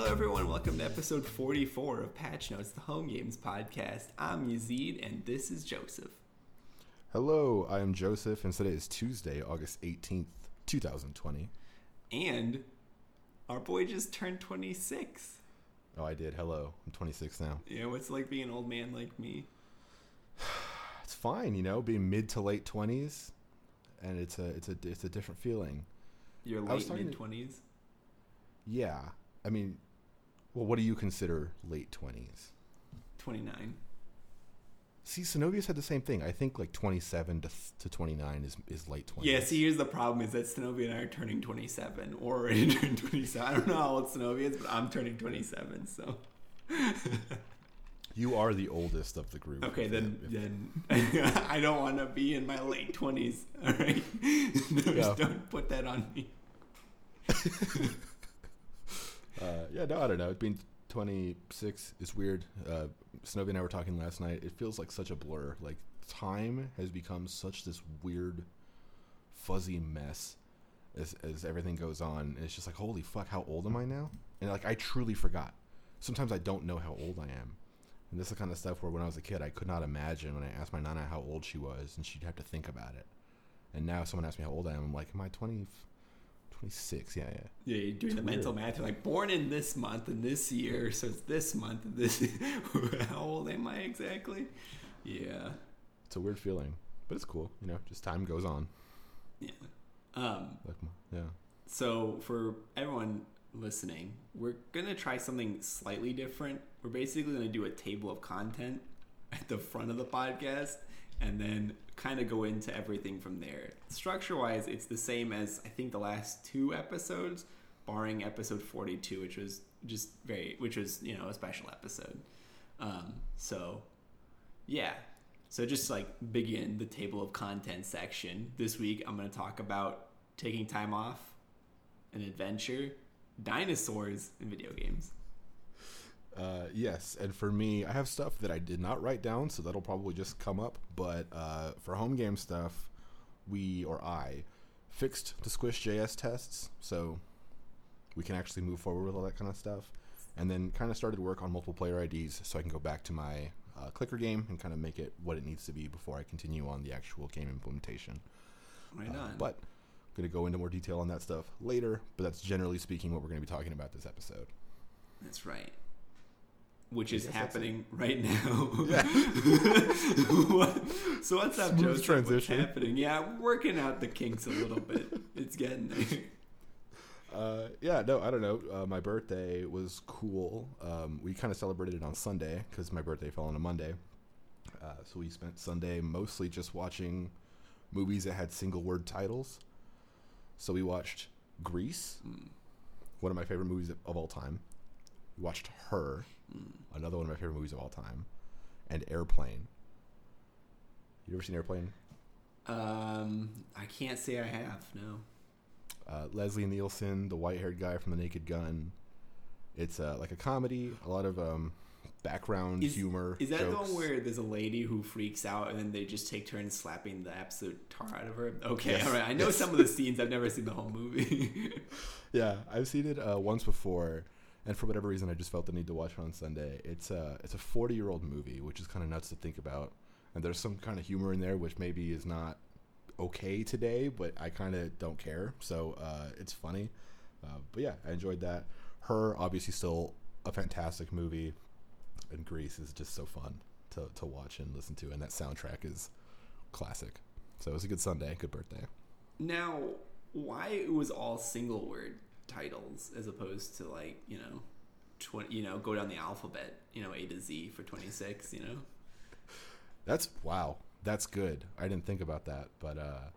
Hello, everyone. Welcome to episode 44 of Patch Notes, the Home Games podcast. I'm Yazeed, and this is Joseph. Hello, I am Joseph, and today is Tuesday, August 18th, 2020. And our boy just turned 26. Oh, I did. Hello. I'm 26 now. Yeah, what's it like being an old man like me? It's fine, you know, being mid to late 20s, and it's a it's a it's a different feeling. Was late mid 20s. Yeah. I mean, well, what do you consider late 20s? 29. See, Synovia said the same thing. I think like 27 to, to 29 is is late 20s. Yeah, see, here's the problem is that Stenovia and I are turning 27, or already turned 27. I don't know how old Stenovia is, but I'm turning 27, so. You are the oldest of the group. Okay, then if- then I don't want to be in my late 20s, all right? No, Yeah. Don't put that on me. Uh, yeah, no, I don't know. It being 26 is weird. Uh, Snowy and I were talking last night. It feels like such a blur. Like time has become such this weird, fuzzy mess as as everything goes on. And it's just like, holy fuck, how old am I now? And like, I truly forgot. Sometimes I don't know how old I am. And this is the kind of stuff where when I was a kid, I could not imagine when I asked my nana how old she was, and she'd have to think about it. And now someone asks me how old I am, I'm like, am I 20, 26? Yeah, yeah. Yeah, you're doing the weird. mental math. You're like, born in this month and this year, so it's this month and this. How old am I exactly? Yeah, It's a weird feeling, but it's cool. You know, just time goes on. yeah. Um, Like, yeah. so for everyone listening, we're gonna try something slightly different. We're basically gonna do a table of content at the front of the podcast, and then kind of go into everything from there. Structure wise, it's the same as I think the last two episodes, barring episode forty two, which was just very, which was you know a special episode. Um, so yeah. So just like begin the table of content section. This week I'm going to talk about taking time off, an adventure, dinosaurs, and video games. Uh, yes, and for me, I have stuff that I did not write down, so that'll probably just come up. But uh, for home game stuff, we or I fixed the Squish JS tests, so we can actually move forward with all that kind of stuff. And then kind of started work on multiple player IDs, so I can go back to my uh, clicker game and kind of make it what it needs to be before I continue on the actual game implementation. Right Uh, on. but I'm going to go into more detail on that stuff later. But that's generally speaking what we're going to be talking about this episode. That's right. Which is happening right now. Yeah. what? So what's up, Smooth Joseph? transition. What's happening? Yeah, we're working out the kinks a little bit. It's getting there. Uh, yeah, no, I don't know. Uh, my birthday was cool. Um, we kind of celebrated it on Sunday because my birthday fell on a Monday. Uh, so we spent Sunday mostly just watching movies that had single word titles. So we watched Grease, Mm, one of my favorite movies of, all time. We watched Her. Another one of my favorite movies of all time, and Airplane. You ever seen Airplane? Um, I can't say I have. No. uh, Leslie Nielsen, the white-haired guy from The Naked Gun. It's uh, like a comedy, a lot of um, background Is- humor. Is that the one where there's a lady who freaks out and then they just take turns slapping the absolute tar out of her? Okay, Yes, all right. I know yes. some of the scenes. I've never seen the whole movie. Yeah, I've seen it uh, once before, and for whatever reason, I just felt the need to watch it on Sunday. It's a it's a 40-year-old movie, which is kind of nuts to think about, and there's some kind of humor in there, which maybe is not okay today, but I kind of don't care, so uh, it's funny. Uh, but yeah, I enjoyed that. Her obviously still a fantastic movie, and Grease is just so fun to to watch and listen to, and that soundtrack is classic. So it was a good Sunday, good birthday. now, why it was all single word titles as opposed to like you know, twenty you know go down the alphabet you know A to Z for twenty six you know. That's wow. That's good. I didn't think about that, but uh,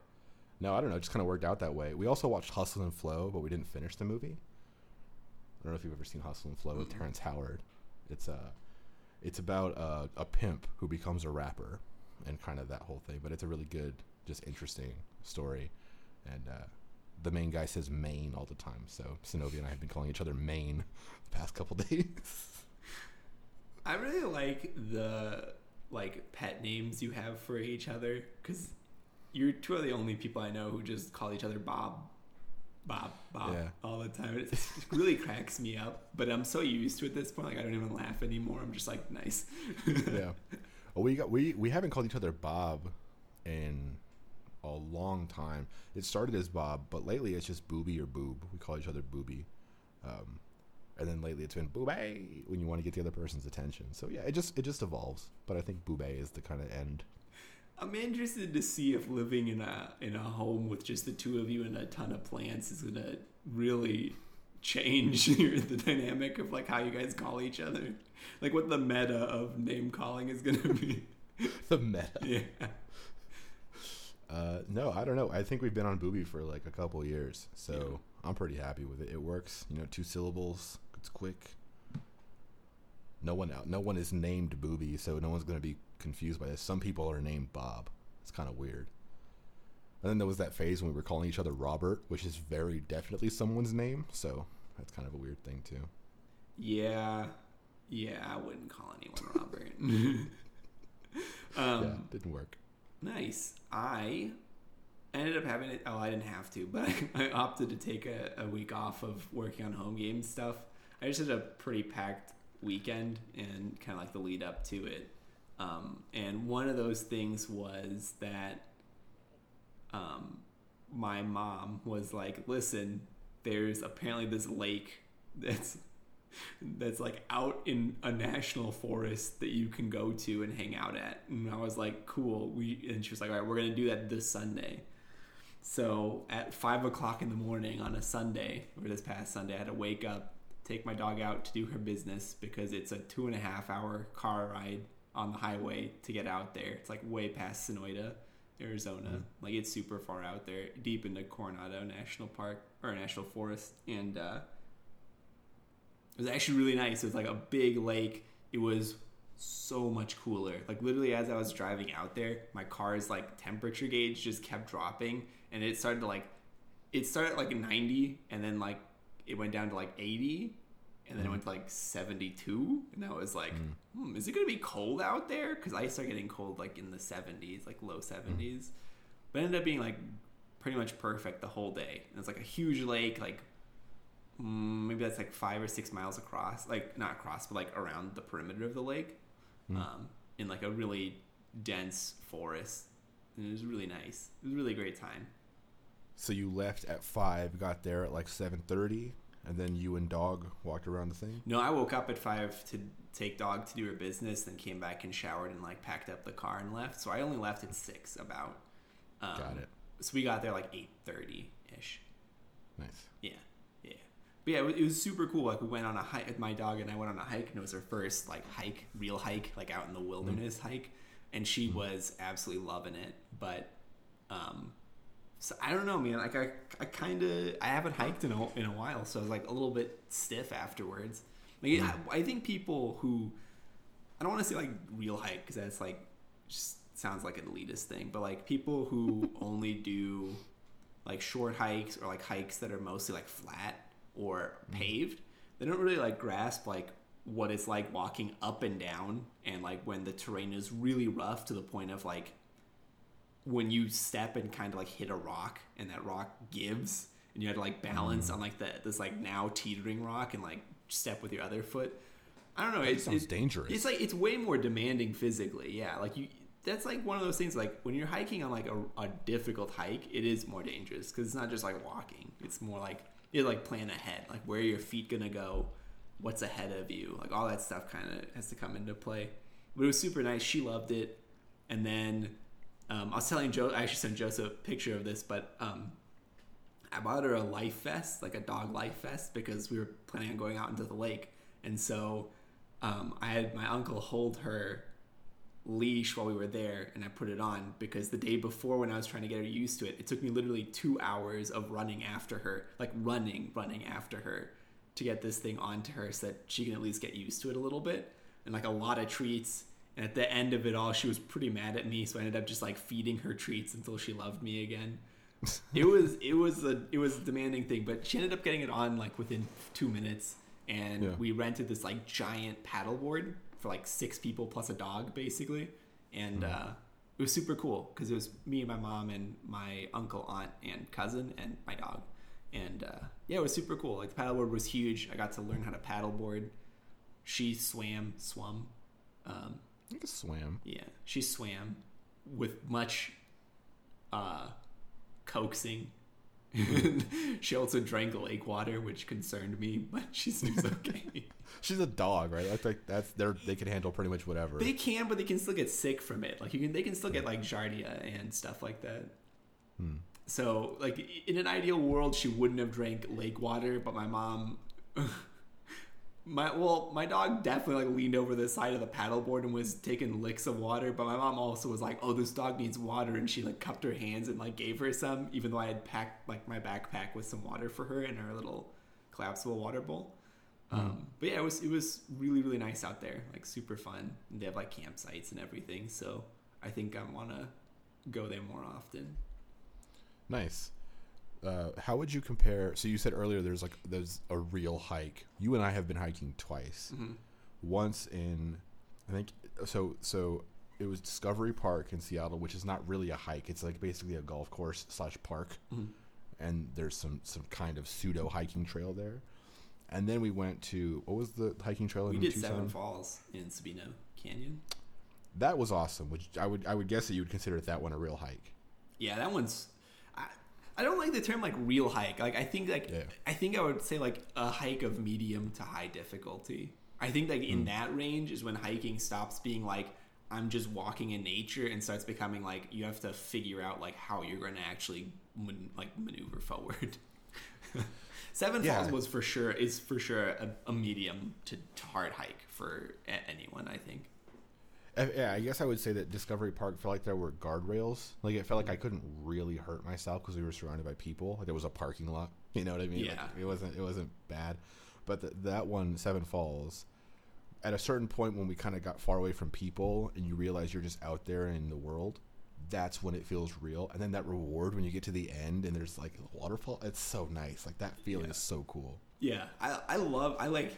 no, I don't know. It just kind of worked out that way. We also watched Hustle and Flow, but we didn't finish the movie. I don't know if you've ever seen Hustle and Flow with Mm-mm. Terrence Howard. It's uh, it's about uh, a pimp who becomes a rapper and kind of that whole thing. But it's a really good, just interesting story. And uh, the main guy says Maine all the time. So Sinovia and I have been calling each other Maine the past couple days. I really like the like pet names you have for each other because you're two of the only people I know who just call each other Bob. Bob, Bob, Yeah. all the time. It really cracks me up, but I'm so used to it at this point. Like I don't even laugh anymore. I'm just like nice. yeah. Well, we got we we haven't called each other Bob in a long time. It started as Bob, but lately it's just Booby or Boob. We call each other Booby. Um, and then lately it's been Boobay when you want to get the other person's attention. So yeah, it just it just evolves. But I think Boobay is the kind of end. I'm interested to see if living in a in a home with just the two of you and a ton of plants is gonna really change the dynamic of like how you guys call each other. Like what the meta of name calling is gonna be. the meta. yeah. Uh, no, I don't know. I think we've been on Booby for like a couple years, so I'm pretty happy with it. It works. You know, two syllables. It's quick. No one out. No one is named Booby, so no one's gonna be confused by this. Some people are named Bob. It's kind of weird. And then there was that phase when we were calling each other Robert, which is very definitely someone's name. So that's kind of a weird thing too. Yeah. Yeah, I wouldn't call anyone Robert. um, yeah, didn't work. Nice. I ended up having it. Oh, I didn't have to, but I, I opted to take a, a week off of working on home game stuff. I just had a pretty packed weekend and kind of like the lead up to it. Um, and one of those things was that um, my mom was like, "Listen, there's apparently this lake that's that's like out in a national forest that you can go to and hang out at." And I was like, "Cool." We and she was like, "All right, we're gonna do that this Sunday." So at five o'clock in the morning on a Sunday, or this past Sunday, I had to wake up, take my dog out to do her business because it's a two and a half hour car ride on the highway to get out there. It's like way past Sonoita, Arizona. Mhm. Like it's super far out there, deep into Coronado National Park or National Forest, and uh, it was actually really nice. It was like a big lake. It was so much cooler. Like literally, as I was driving out there, my car's like temperature gauge just kept dropping, and it started to like, it started at like 90, and then like it went down to like 80, and then it Mhm. went to like 72, and I was like, Mm. hmm, is it gonna be cold out there? Because I started getting cold like in the 70s, like low 70s, but it ended up being like pretty much perfect the whole day. And it's like a huge lake, like mm, maybe that's like five or six miles across, like not across, but like around the perimeter of the lake, Mm. um, in like a really dense forest. And it was really nice. It was a really great time. So you left at five, got there at like seven thirty, and then you and dog walked around the thing. No, I woke up at five to take dog to do her business, then came back and showered and like packed up the car and left. So I only left at six about. Um, Got it. So we got there like eight thirty ish. Nice. Yeah, yeah. But yeah, it was, it was super cool. Like we went on a hike. My dog and I went on a hike, and it was her first like hike, real hike, like out in the wilderness mm. hike, and she mm. was absolutely loving it. But, um, so I don't know, man. Like I, I kind of I haven't hiked in a in a while, so I was like a little bit stiff afterwards. Like I, mm. I think people who I don't want to say like real hike because that's like just sounds like an elitist thing, but like people who only do like short hikes or like hikes that are mostly like flat or paved, they don't really like grasp like what it's like walking up and down and like when the terrain is really rough to the point of like when you step and kind of like hit a rock and that rock gives and you had to like balance mm. on like the this like now teetering rock and like step with your other foot. I don't know. It It's, sounds it's dangerous. It's like it's way more demanding physically. Yeah, like you. That's like one of those things. Like when you're hiking on like a, a difficult hike, it is more dangerous because it's not just like walking. It's more like you like plan ahead, like where your feet gonna go, what's ahead of you, like all that stuff kind of has to come into play. But it was super nice. She loved it, and then um, I was telling Joe. I actually sent Joseph a picture of this, but um, I bought her a life vest, like a dog life vest, because we were planning on going out into the lake. And so um, I had my uncle hold her leash while we were there, and I put it on because the day before, when I was trying to get her used to it, it took me literally two hours of running after her, like running, running after her to get this thing onto her so that she can at least get used to it a little bit. And like a lot of treats. And at the end of it all, she was pretty mad at me, so I ended up just like feeding her treats until she loved me again it was it was a it was a demanding thing, but she ended up getting it on like within two minutes, and Yeah. we rented this like giant paddleboard for like six people plus a dog basically, and uh, it was super cool because it was me and my mom and my uncle, aunt, and cousin and my dog, and uh, yeah, it was super cool. Like the paddleboard was huge. I got to learn how to paddleboard. She swam, swum. Um, I think swam. yeah, she swam with much uh, coaxing. she also drank lake water, which concerned me, but she seems okay. She's a dog, right? That's like that's they're they can handle pretty much whatever. they can, but they can still get sick from it. Like you can, they can still get like giardia and stuff like that. Hmm. So, like in an ideal world, she wouldn't have drank lake water, but my mom, my well, my dog definitely like leaned over the side of the paddleboard and was taking licks of water. But my mom also was like, "Oh, this dog needs water," and she like cupped her hands and like gave her some, even though I had packed like my backpack with some water for her in her little collapsible water bowl. Um, but yeah, it was it was really really nice out there, like super fun. And they have like campsites and everything, so I think I want to go there more often. Nice. Uh, how would you compare? So you said earlier there's like there's a real hike. You and I have been hiking twice. Mhm. Once in, I think so. So it was Discovery Park in Seattle, which is not really a hike. It's like basically a golf course slash park, Mhm. and there's some some kind of pseudo hiking trail there. And then we went to what was the hiking trail We in did Tucson? Seven Falls in Sabino Canyon. That was awesome. Which I would I would guess that you would consider that one a real hike. Yeah, that one's. I, don't like the term like real hike. Like I think like Yeah. I think I would say like a hike of medium to high difficulty. I think like in hmm. that range is when hiking stops being like I'm just walking in nature and starts becoming like you have to figure out like how you're going to actually man, like maneuver forward. Seven Yeah. Falls was for sure is for sure a, a medium to, to hard hike for a- anyone. I think. Yeah, I guess I would say that Discovery Park felt like there were guardrails. Like it felt like I couldn't really hurt myself because we were surrounded by people. Like there was a parking lot. You know what I mean? Like, Yeah. it wasn't. It wasn't bad. But th that one, Seven Falls, at a certain point when we kind of got far away from people and you realize you're just out there in the world, that's when it feels real. And then that reward when you get to the end and there's like a waterfall. It's so nice. Like that feeling Yeah. is so cool. Yeah, I I love I like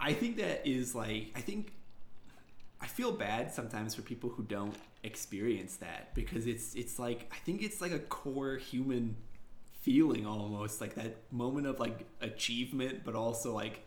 I think that is like I think I feel bad sometimes for people who don't experience that because it's it's like I think it's like a core human feeling almost like that moment of like achievement but also like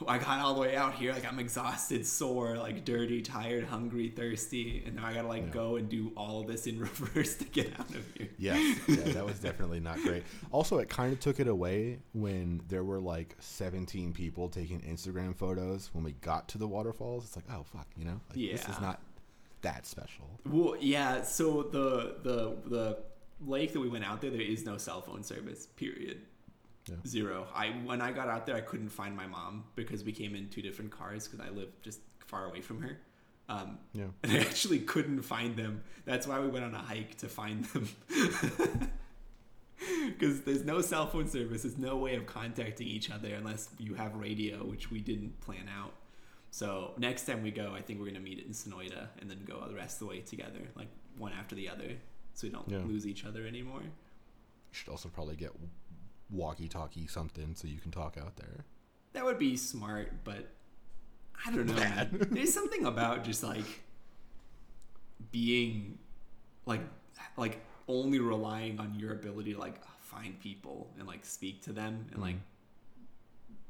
I got all the way out here like I'm exhausted, sore, like dirty, tired, hungry, thirsty and now I got to like Yeah. go and do all of this in reverse to get out of here. Yeah, yeah, that was definitely not great. Also, it kind of took it away when there were like 17 people taking Instagram photos when we got to the waterfalls. It's like, oh fuck, you know, like, this is not that special. Well, yeah. So the the the lake that we went out there, there is no cell phone service. Period. Yeah. Zero. I when I got out there, I couldn't find my mom because we came in two different cars because I live just far away from her. Um, Yeah, and I actually couldn't find them. That's why we went on a hike to find them. Because there's no cell phone service, there's no way of contacting each other unless you have radio, which we didn't plan out. So next time we go, I think we're gonna meet in Sonoita and then go the rest of the way together, like one after the other, so we don't Yeah. lose each other anymore. you should also probably get walkie-talkie something so you can talk out there. That would be smart, but I don't know. Man. There's something about just like being like like only relying on your ability to like find people and like speak to them and mm-hmm. like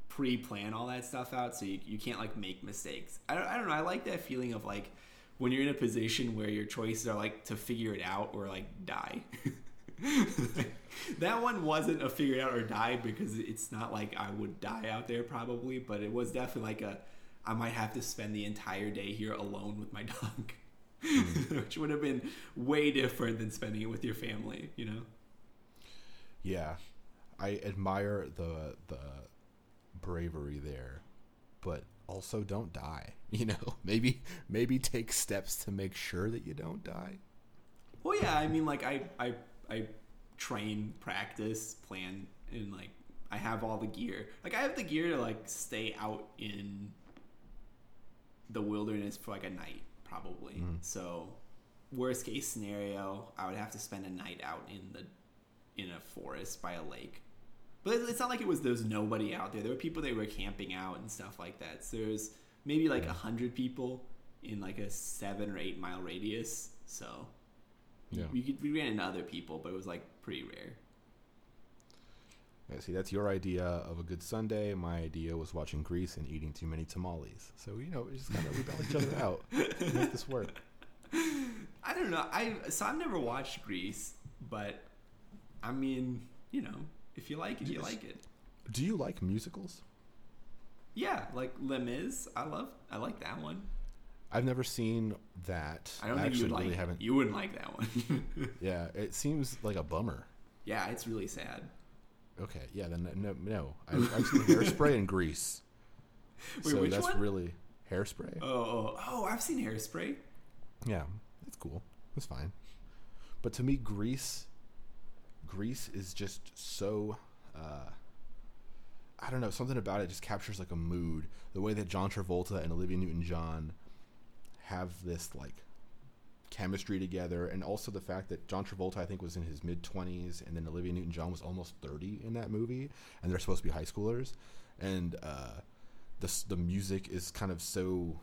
pre-plan all that stuff out so you, you can't like make mistakes. I don't, I don't know. I like that feeling of like when you're in a position where your choices are like to figure it out or like die. that one wasn't a figure it out or die because it's not like I would die out there probably, but it was definitely like a I might have to spend the entire day here alone with my dog. Hmm. Which would have been way different than spending it with your family, you know? Yeah, I admire the the bravery there, but also don't die. You know, maybe maybe take steps to make sure that you don't die. Well, yeah, I mean, like I, I, I train, practice, plan, and like I have all the gear. Like I have the gear to like stay out in the wilderness for like a night, probably. Mm-hmm. So, worst case scenario, I would have to spend a night out in the in a forest by a lake. But it's not like it was there was nobody out there. There were people that were camping out and stuff like that. So there's maybe like mm-hmm. a hundred people in like a seven or eight mile radius. So Yeah. we, could, we ran into other people, but it was like pretty rare. Yeah, see, that's your idea of a good Sunday. My idea was watching Grease and eating too many tamales. So you know, we just kind of we balance each other out. to Make this work. I don't know. I so I've never watched Grease, but I mean, you know, if you like it, you Yes. like it. Do you like musicals? Yeah, like Les Mis. I love. I like that one. I've never seen that. I don't think actually you would really it. haven't. You wouldn't like that one. Yeah, it seems like a bummer. yeah, it's really sad. Okay, yeah, then no, no. I, I've seen Hairspray and Grease. Wait, so that's one? really Hairspray. Oh, oh, oh! I've seen Hairspray. Yeah, it's cool. It's fine. But to me, Grease, Grease is just so. Uh, I don't know. Something about it just captures like a mood. The way that John Travolta and Olivia Newton-John have this like chemistry together, and also the fact that John Travolta I think was in his mid twenties, and then Olivia Newton-John was almost thirty in that movie, and they're supposed to be high schoolers, and uh, the the music is kind of so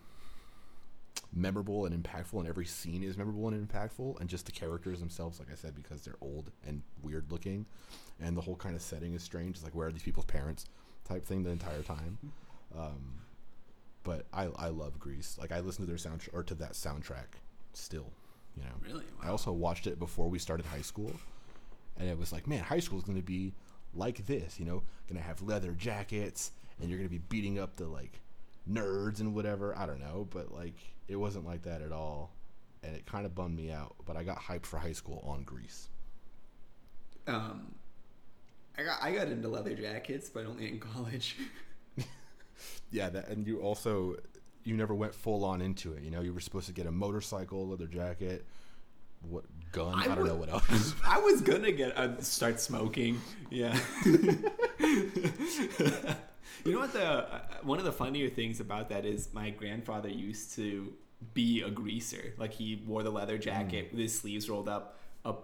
memorable and impactful, and every scene is memorable and impactful, and just the characters themselves, like I said, because they're old and weird looking, and the whole kind of setting is strange. It's like where are these people's parents, type thing the entire time. Um, but I I love Grease. Like I listen to their sound or to that soundtrack still. You know, Really? I also watched it before we started high school, and it was like, man, high school is going to be like this. You know, going to have leather jackets, and you're going to be beating up the like nerds and whatever. I don't know, but like it wasn't like that at all, and it kind of bummed me out. But I got hyped for high school on Grease. Um, I got I got into leather jackets, but only in college. Yeah, that, and you also you never went full on into it. You know, you were supposed to get a motorcycle, leather jacket, what gun? I, don't would- know what else. I was gonna get uh, start smoking. Yeah. you know what the uh, one of the funnier things about that is my grandfather used to be a greaser. Like he wore the leather jacket Hmm. with his sleeves rolled up, a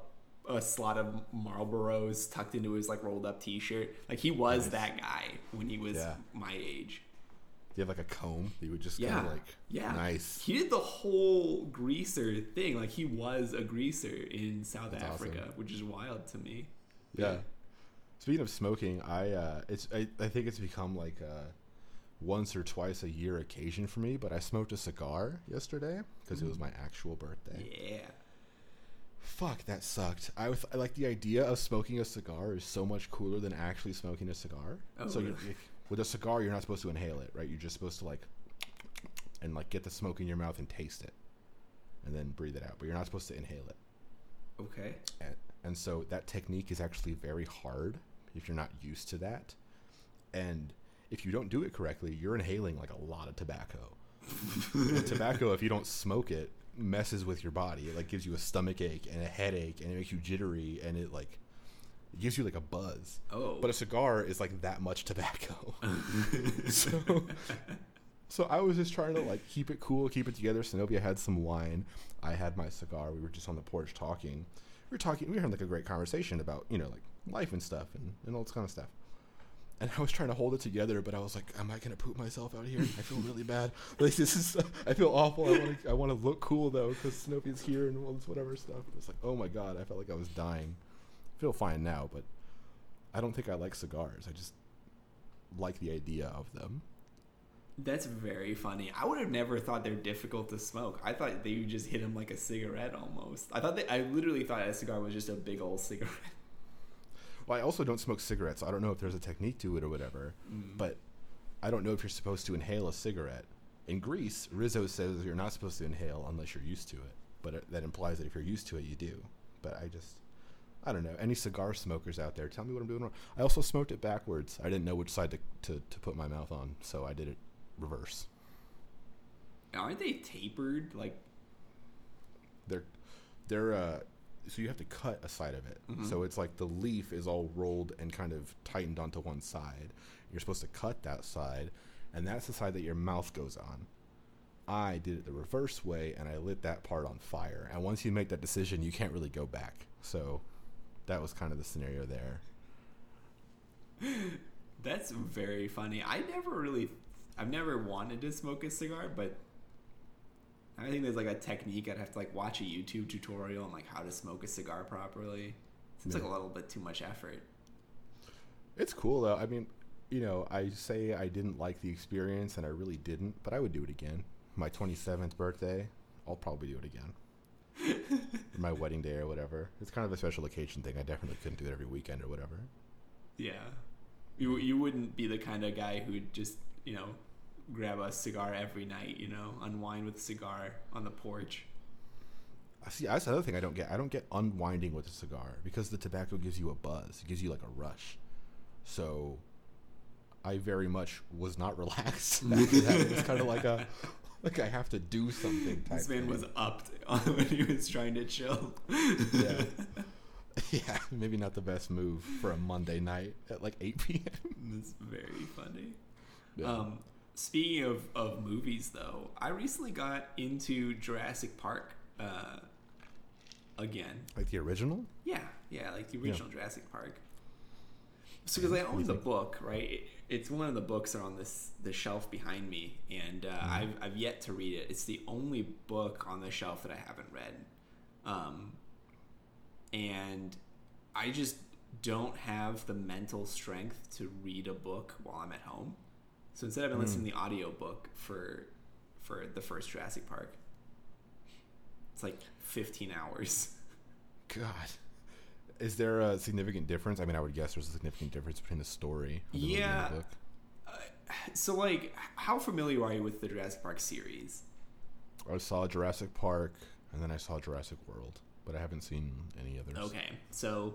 a slot of Marlboros tucked into his like rolled up T-shirt. Like he was Nice. that guy when he was Yeah. my age. You have like a comb. that You would just kind Yeah, of like yeah. nice. He did the whole greaser thing. Like he was a greaser in South That's Africa, awesome. which is wild to me. Yeah. Speaking of smoking, I uh, it's I, I think it's become like a once or twice a year occasion for me. But I smoked a cigar yesterday because it was my actual birthday. Yeah. Fuck, that sucked. I, was, I like the idea of smoking a cigar is so much cooler than actually smoking a cigar. Oh, so you, really? you- with a cigar, you're not supposed to inhale it, right? You're just supposed to like and like get the smoke in your mouth and taste it, and then breathe it out. But you're not supposed to inhale it. Okay. and, and so that technique is actually very hard if you're not used to that and if you don't do it correctly you're inhaling like a lot of tobacco tobacco if you don't smoke it messes with your body it like gives you a stomach ache and a headache and it makes you jittery and it like it gives you like a buzz Oh. but a cigar is like that much tobacco so so I was just trying to like keep it cool, keep it together. Zenobia had some wine. I had my cigar. We were just on the porch talking. We were talking. We were having like a great conversation about you know like life and stuff and, and all this kind of stuff. And I was trying to hold it together, but I was like, "Am I gonna poop myself out here? I feel really bad. Like this is. I feel awful. I want to. I want to look cool though, because Snoopy's here and all this whatever stuff. It's like, oh my god, I felt like I was dying. Feel fine now, but I don't think I like cigars. I just like the idea of them. That's very funny. I would have never thought they're difficult to smoke. I thought that you just hit them like a cigarette almost. I thought that I literally thought a cigar was just a big old cigarette. Well, I also don't smoke cigarettes. So I don't know if there's a technique to it or whatever. Mm. But I don't know if you're supposed to inhale a cigarette. In Grease, Rizzo says you're not supposed to inhale unless you're used to it. But it, that implies that if you're used to it, you do. But I just, I don't know. Any cigar smokers out there, tell me what I'm doing wrong. I also smoked it backwards. I didn't know which side to, to, to put my mouth on, so I did it reverse. Aren't they tapered? Like, They're, they're, uh, so you have to cut a side of it. Mhm. So it's like the leaf is all rolled and kind of tightened onto one side. You're supposed to cut that side, and that's the side that your mouth goes on. I did it the reverse way, and I lit that part on fire. And once you make that decision, you can't really go back. So that was kind of the scenario there. that's very funny. I never really, I've never wanted to smoke a cigar, but I think there's like a technique. I'd have to like watch a YouTube tutorial on like how to smoke a cigar properly. Seems like a little bit too much effort. It's cool though. I mean, you know, I say I didn't like the experience, and I really didn't, but I would do it again. My 27th birthday, I'll probably do it again. My wedding day or whatever. It's kind of a special occasion thing. I definitely couldn't do it every weekend or whatever. Yeah, you you wouldn't be the kind of guy who'd just you know grab a cigar every night. You know, unwind with a cigar on the porch. I See, that's the other thing I don't get. I don't get unwinding with a cigar because the tobacco gives you a buzz. It gives you like a rush. So, I very much was not relaxed. It's kind of like a like I have to do something. This man thing. was upped when he was trying to chill. Yeah. yeah, maybe not the best move for a Monday night at like 8 p.m. That's very funny. Yeah. Um, speaking of, of movies, though, I recently got into Jurassic Park uh, again. like the original? Yeah, yeah, like the original Jurassic Park. So, because I own the book, right? It, it's one of the books that are on this the shelf behind me, and uh, Mm-hmm. I've I've yet to read it. It's the only book on the shelf that I haven't read, um, and I just don't have the mental strength to read a book while I'm at home. So instead, I've been listening to the audiobook for for the first Jurassic Park. It's like 15 hours. God. Is there a significant difference? I mean, I would guess there's a significant difference between the story of the Yeah. and the book. Uh, so, like, how familiar are you with the Jurassic Park series? I saw Jurassic Park and then I saw Jurassic World, but I haven't seen any others. Okay, so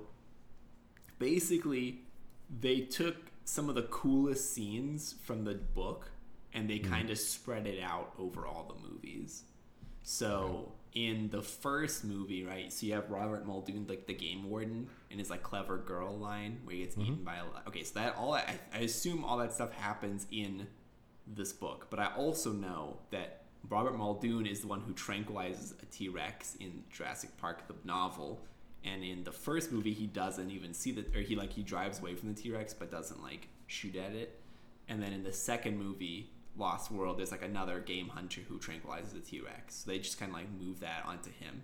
basically, they took some of the coolest scenes from the book and they mm-hmm. kind of spread it out over all the movies. So in the first movie, right? So you have Robert Muldoon, like the game warden, and his like clever girl line where he gets mm-hmm. eaten by a. li- Okay, so that all I, I assume all that stuff happens in this book, but I also know that Robert Muldoon is the one who tranquilizes a T Rex in Jurassic Park, the novel. And in the first movie, he doesn't even see that, or he like he drives away from the T Rex, but doesn't like shoot at it. And then in the second movie, Lost World, there's like another game hunter who tranquilizes the T Rex. So they just kind of like move that onto him.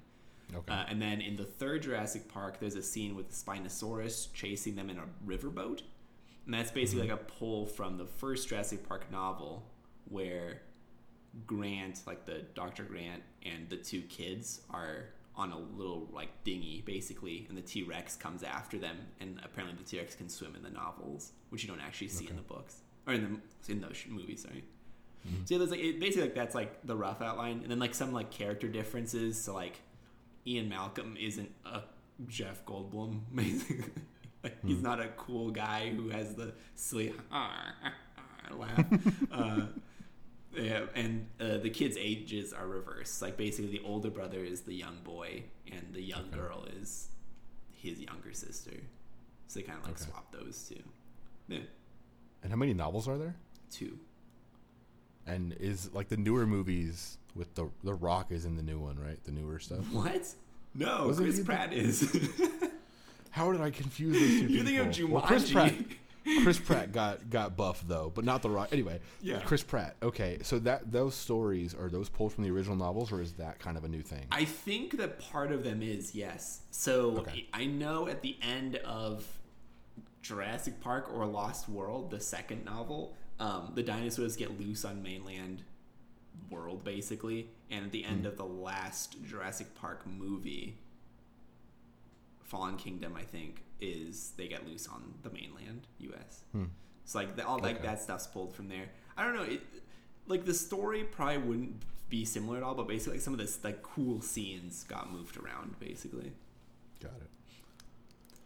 Okay. Uh, and then in the third Jurassic Park, there's a scene with the Spinosaurus chasing them in a riverboat. And that's basically like a pull from the first Jurassic Park novel where Grant, like the Dr. Grant, and the two kids are on a little like dinghy basically, and the T Rex comes after them. And apparently, the T Rex can swim in the novels, which you don't actually see in the books or in the in those movies. Sorry. Mm-hmm. So yeah, there's like it, basically like that's like the rough outline, and then like some like character differences. So like Ian Malcolm isn't a Jeff Goldblum. Basically, like, he's hmm. not a cool guy who has the silly ah, ah, ah, laugh. uh, yeah, and uh, the kids' ages are reversed. Like basically, the older brother is the young boy, and the young Okay. girl is his younger sister. So they kind of like Okay. swap those two. Yeah, and how many novels are there? two. And is like the newer movies with the the Rock is in the new one, right? The newer stuff. What? No, Wasn't Chris he the- Pratt is. How did I confuse those two you think of? Jumanji? Well, Chris Pratt. Chris Pratt got got buff though, but not the Rock. Anyway, Yeah. Chris Pratt. Okay, so that those stories are those pulled from the original novels, or is that kind of a new thing? I think that part of them is yes. So Okay. I know at the end of Jurassic Park or Lost World, the second novel, um, the dinosaurs get loose on mainland world basically, and at the end of the last Jurassic Park movie, Fallen Kingdom, I think, is they get loose on the mainland U.S. So like the, all like Okay. that stuff's pulled from there. I don't know. It, like the story probably wouldn't be similar at all, but basically like some of this like cool scenes got moved around basically. Got it.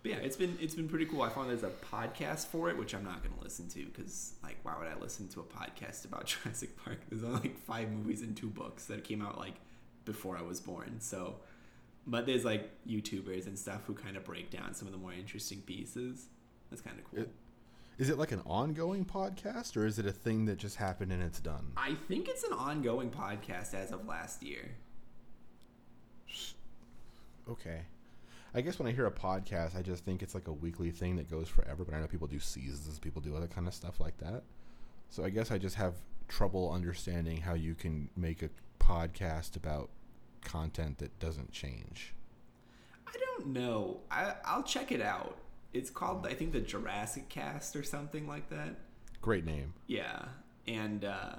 But yeah, it's been it's been pretty cool. I found there's a podcast for it, which I'm not going to listen to because like why would I listen to a podcast about Jurassic Park? There's only like five movies and two books that came out like before I was born. So, but there's like YouTubers and stuff who kind of break down some of the more interesting pieces. That's kind of cool. It- Is it like an ongoing podcast, or is it a thing that just happened and it's done? I think it's an ongoing podcast as of last year. Okay. I guess when I hear a podcast, I just think it's like a weekly thing that goes forever. But I know people do seasons, people do other kind of stuff like that. So I guess I just have trouble understanding how you can make a podcast about content that doesn't change. I don't know. I I'll check it out. it's called I think the Jurassic Cast or something like that. Great name. Yeah, and uh,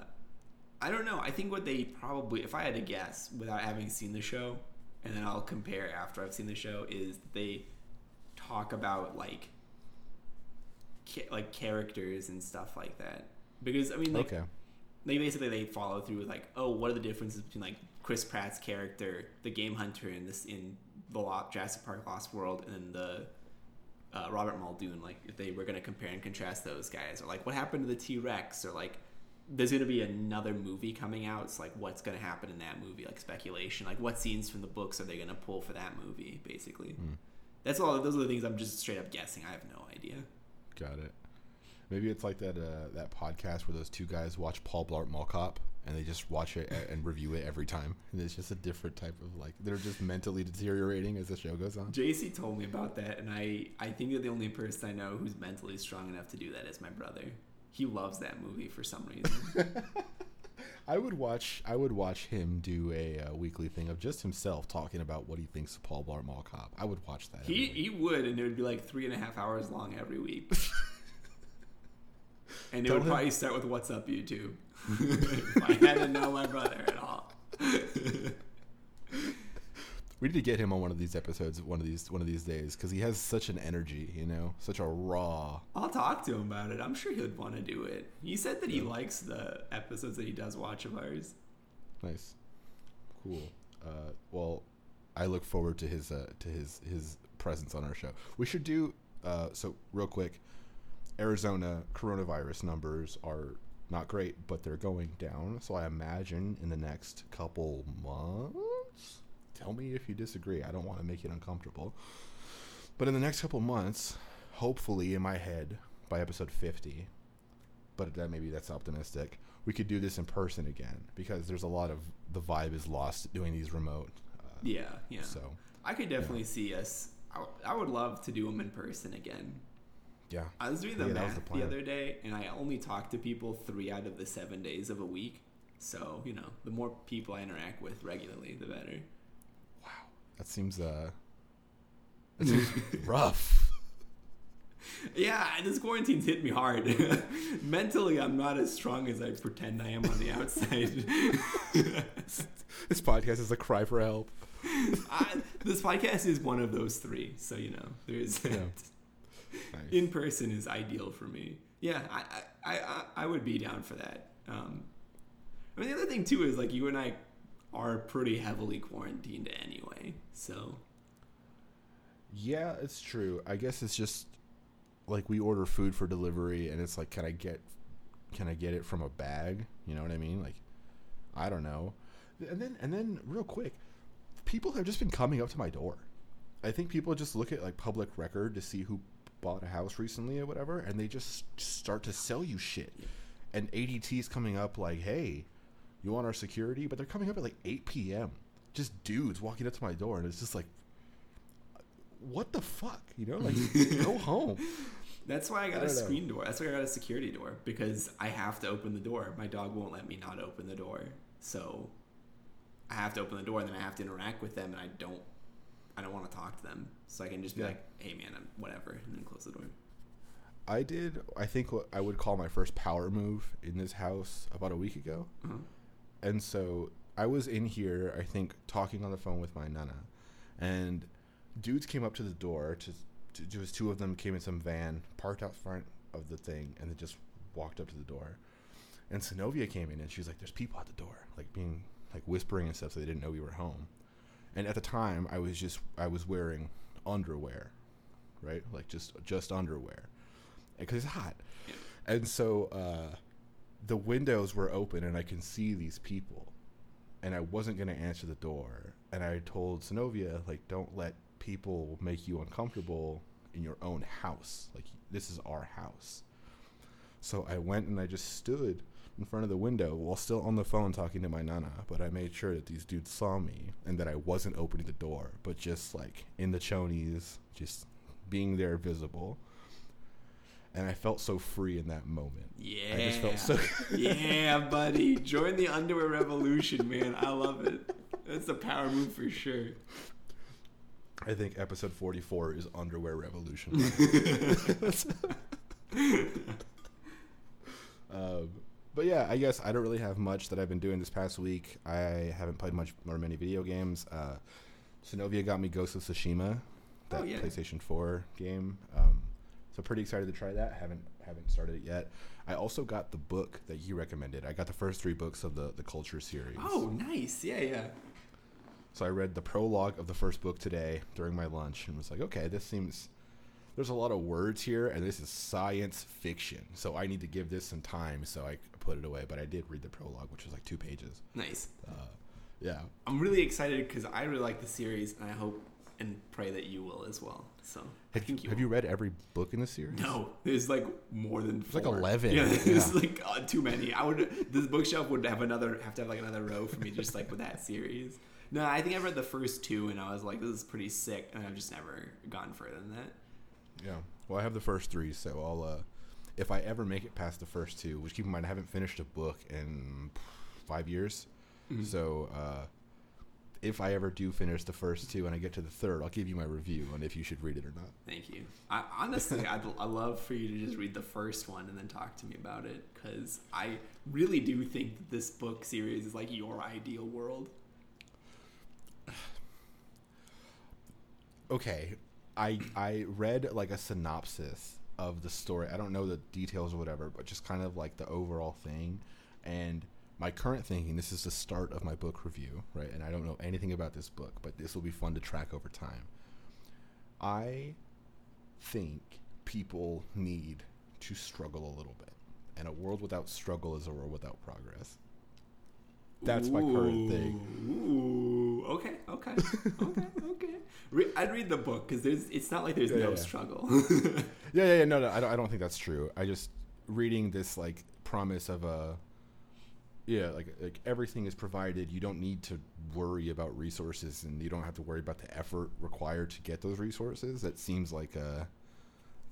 I don't know. I think what they probably, if I had to guess, without having seen the show, and then I'll compare after I've seen the show, is they talk about like ca- like characters and stuff like that. Because I mean, like okay. they basically they follow through with like, oh, what are the differences between like Chris Pratt's character, the game hunter in this in the Lo- Jurassic Park Lost World, and then the uh, Robert Muldoon. Like if they were going to compare and contrast those guys, or like what happened to the T Rex, or like there's going to be another movie coming out. It's like what's going to happen in that movie, like speculation, like what scenes from the books are they going to pull for that movie, basically. That's all. Those are the things I'm just straight up guessing. I have no idea. Got it. Maybe it's like that uh, that podcast where those two guys watch Paul Blart Mall Cop and they just watch it and review it every time. And it's just a different type of like they're just mentally deteriorating as the show goes on. JC told me about that, and I I think that the only person I know who's mentally strong enough to do that is my brother. He loves that movie for some reason. I would watch I would watch him do a, uh weekly thing of just himself talking about what he thinks of Paul Blart Mall Cop. I would watch that. he he would, and it would be like three and a half hours long every week. and it Tell would him- probably start with "What's up, YouTube?" if I had to know my brother at all. We need to get him on one of these episodes one of these one of these days because he has such an energy, you know, such a raw. I'll talk to him about it. I'm sure he'd want to do it. He said that he likes the episodes that he does watch of ours. Nice, cool. Uh, well, I look forward to his uh, to his his presence on our show. We should do uh, so real quick. Arizona coronavirus numbers are not great, but they're going down. So I imagine in the next couple months. Tell me if you disagree. I don't want to make it uncomfortable. But in the next couple months, hopefully in my head by episode 50, but that maybe that's optimistic. We could do this in person again because there's a lot of the vibe is lost doing these remote. Uh, Yeah, yeah. So I could definitely see us. I, I would love to do them in person again. yeah, I was doing the Yeah, math the the, other day, and I only talk to people three out of the seven days of a week. So you know, the more people I interact with regularly, the better. That seems uh, that seems rough. Yeah, this quarantine's hit me hard. Mentally, I'm not as strong as I pretend I am on the outside. this podcast is a cry for help. I, this podcast is one of those three, so you know, there's that. Yeah. Nice. in person is ideal for me. Yeah, I I, I, I would be down for that. Um, I mean, the other thing too is like you and I are pretty heavily quarantined anyway, so Yeah, it's true. I guess it's just like we order food for delivery and it's like can I get can I get it from a bag? You know what I mean? Like I don't know. And then and then real quick, people have just been coming up to my door. I think people just look at like public record to see who bought a house recently or whatever and they just start to sell you shit. And ADT is coming up like, "Hey, you want our security?" But they're coming up at like 8 p.m. Just dudes walking up to my door and it's just like what the fuck? You know, like go home. that's why I got I a don't know. screen door. That's why I got a security door because I have to open the door. My dog won't let me not open the door, so I have to open the door, and then I have to interact with them, and I don't. I don't want to talk to them, so I can just be Yeah. like, "Hey, man, I'm whatever," and then close the door. I did. I think what I would call my first power move in this house about a week ago, Uh-huh. And so I was in here. I think talking on the phone with my nana, and dudes came up to the door. To, to just two of them came in some van, parked out front of the thing, and they just walked up to the door. And Sinovia came in, and she was like, "There's people at the door, like being like whispering and stuff, so they didn't know we were home." And at the time, I was just I was wearing underwear, right? Like just just underwear, because it's hot. And so uh, the windows were open, and I can see these people. And I wasn't gonna answer the door, and I told Sinovia like, "Don't let people make you uncomfortable in your own house. Like this is our house." So I went and I just stood in front of the window while still on the phone talking to my nana, but I made sure that these dudes saw me and that I wasn't opening the door, but just like in the chonies, just being there visible. And I felt so free in that moment. Yeah. I just felt so yeah, buddy. Join the underwear revolution, man. I love it. That's a power move for sure. I think episode 44 is Underwear Revolution. um, but yeah, I guess I don't really have much that I've been doing this past week. I haven't played much or many video games. Uh, Synovia got me Ghost of Tsushima, that Oh, yeah. PlayStation 4 game. Um, so pretty excited to try that. Haven't haven't started it yet. I also got the book that you recommended. I got the first three books of the the Culture series. Oh, nice. Yeah, yeah. So I read the prologue of the first book today during my lunch and was like, okay, this seems there's a lot of words here and this is science fiction. So I need to give this some time. So I put it away, but I did read the prologue, which was like two pages. Nice. Uh, yeah. I'm really excited because I really like the series, and I hope and pray that you will as well. So Have, you. have you read every book in the series? No, there's like more than it's like 11. Yeah, there's Yeah. like uh, too many. I would this bookshelf would have another have to have like another row for me just like with that series. No, I think I read the first two and I was like, this is pretty sick, and I've just never gone further than that. Yeah. Well, I have the first three, so I'll, uh, if I ever make it past the first two, which keep in mind, I haven't finished a book in five years. Mhm. So, uh, if I ever do finish the first two and I get to the third, I'll give you my review on if you should read it or not. Thank you. I honestly, I'd I love for you to just read the first one and then talk to me about it because I really do think that this book series is like your ideal world. okay i i read like a synopsis of the story i don't know the details or whatever but just kind of like the overall thing and my current thinking this is the start of my book review right and i don't know anything about this book but this will be fun to track over time i think people need to struggle a little bit and a world without struggle is a world without progress that's my current thing Ooh, okay, okay, okay, okay. Re- I'd read the book because there's. It's not like there's Yeah, no yeah. struggle. Yeah, yeah, yeah. No, no, I don't, I don't think that's true. I just reading this like promise of a, yeah, like like everything is provided. You don't need to worry about resources, and you don't have to worry about the effort required to get those resources. That seems like a,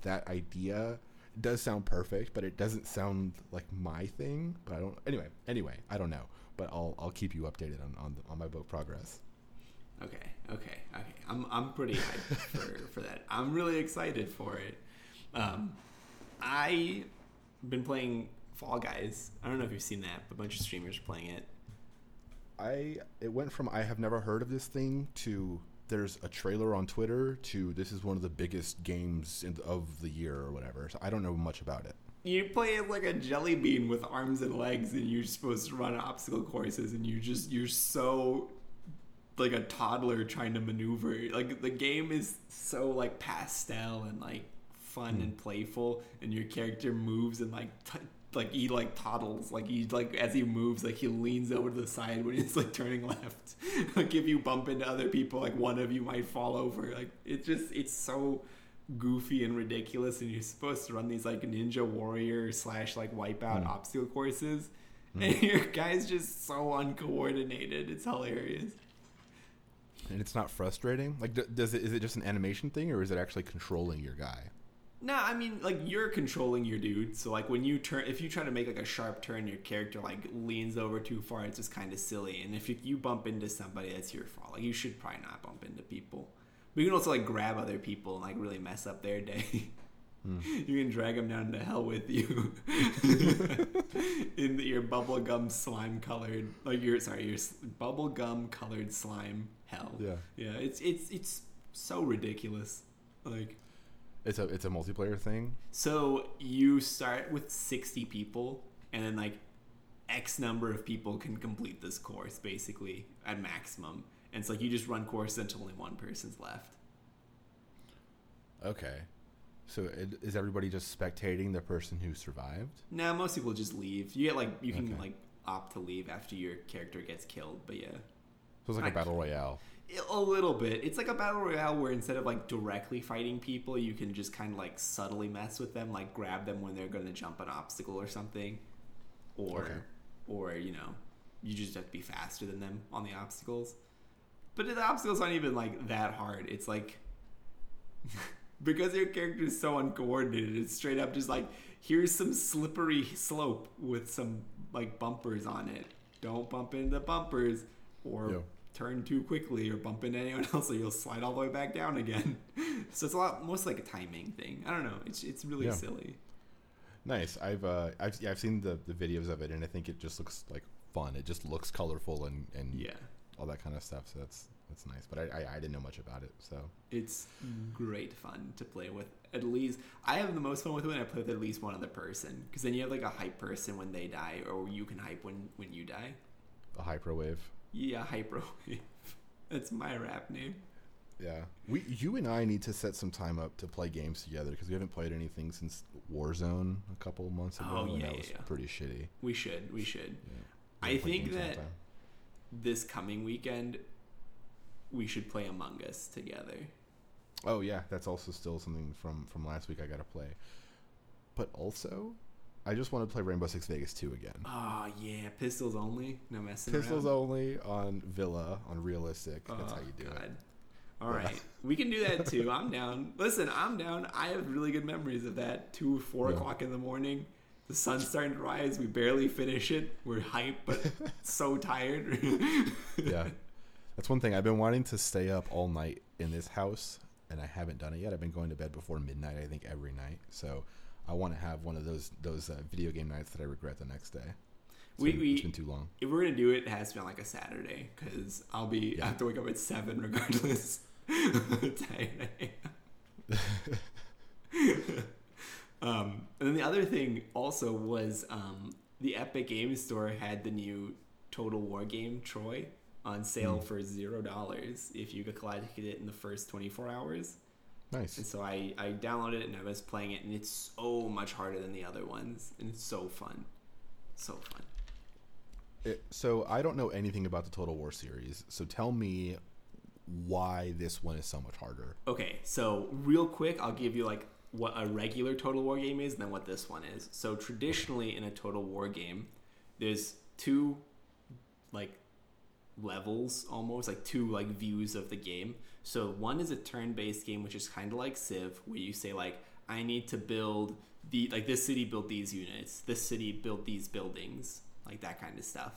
that idea does sound perfect, but it doesn't sound like my thing. But I don't. Anyway, anyway, I don't know. But I'll I'll keep you updated on on, on my book progress. okay, okay, okay. I'm I'm pretty hyped for for that. I'm really excited for it. Um, I been playing Fall Guys. I don't know if you've seen that, but a bunch of streamers are playing it. I it went from I have never heard of this thing to there's a trailer on Twitter to this is one of the biggest games in, of the year or whatever. So I don't know much about it. You play it like a jelly bean with arms and legs, and you're supposed to run obstacle courses, and you just you're so like a toddler trying to maneuver. Like the game is so like pastel and like fun hmm. and playful, and your character moves and like t- like he like toddles, like he like as he moves, like he leans over to the side when he's like turning left. like if you bump into other people, like one of you might fall over. Like it just it's so goofy and ridiculous and you're supposed to run these like ninja warrior slash like wipeout Mm. obstacle courses and your guy's just so uncoordinated it's hilarious And it's not frustrating. Like does it is it just an animation thing or is it actually controlling your guy? No i mean like you're controlling your dude so like when you turn if you try to make like a sharp turn your character like leans over too far it's just kind of silly and if you, you bump into somebody that's your fault like you should probably not bump into people. But you can also like grab other people and like really mess up their day. Hmm. You can drag them down to hell with you. In the, your bubblegum slime colored like your sorry your bubblegum colored slime hell. Yeah. yeah it's it's it's so ridiculous like It's a it's a multiplayer thing. so you start with 60 people and then like x number of people can complete this course basically at maximum and it's like you just run courses until only one person's left Okay. So it, is everybody just spectating the person who survived? no most people just leave you get like you can Okay. like opt to leave after your character gets killed but yeah So it's like I- a battle royale. A little bit. It's like a battle royale where instead of like directly fighting people, you can just kind of like subtly mess with them, like grab them when they're going to jump an obstacle or something, or Okay. or you know, you just have to be faster than them on the obstacles. But the obstacles aren't even like that hard. It's like because your character is so uncoordinated, it's straight up just like here's some slippery slope with some like bumpers on it. Don't bump into the bumpers or. Turn too quickly or bump into anyone else, or you'll slide all the way back down again. so it's a lot, most like a timing thing. I don't know. It's it's really Yeah. silly. Nice. I've uh, I've yeah, I've seen the, the videos of it, and I think it just looks like fun. It just looks colorful and and Yeah, all that kind of stuff. So that's that's nice. But I, I I didn't know much about it. So it's great fun to play with. At least I have the most fun with it when I play with at least one other person, because then you have like a hype person when they die, or you can hype when when you die. a hyperwave. Yeah, hyperwave. That's my rap name. Yeah. We you and I need to set some time up to play games together because we haven't played anything since Warzone a couple months ago. Oh, and yeah, that yeah, was yeah. pretty shitty. We should. We should. Yeah. I We think games in a that-. This coming weekend, we should play Among Us together. Oh yeah, that's also still something from from last week I got to play. But also, I just want to play Rainbow Six Vegas 2 again. Oh yeah, pistols only. No messing Pistols around. only on Villa on realistic. That's oh, how Oh, you do it. God. All Yeah. right, we can do that too. I'm down. Listen, I'm down. I have really good memories of that. Two, four Yeah. o'clock in the morning. The sun's starting to rise. We barely finish it. We're hyped, but so tired. yeah. That's one thing. I've been wanting to stay up all night in this house, and I haven't done it yet. I've been going to bed before midnight, I think, every night. So I want to have one of those those uh, video game nights that I regret the next day. It's We- been, we- it's been too long. if we're gonna do it, it has to be on like a Saturday because I'll be. I have to wake up at seven regardless. tired I am. um, and then the other thing also was um, the Epic Games Store had the new Total War game Troy on sale Hmm. for zero dollars if you could collected it in the first twenty four hours. Nice. And so I I downloaded it and I was playing it and it's so much harder than the other ones and it's so fun, so fun. It, so I don't know anything about the Total War series. So tell me why this one is so much harder. Okay, so real quick, I'll give you like what a regular Total War game is and then what this one is. So traditionally in a Total War game, there's two like levels almost, like two like views of the game. So one is a turn-based game which is kind of like Civ where you say like I need to build the like this city built these units, this city built these buildings, like that kind of stuff.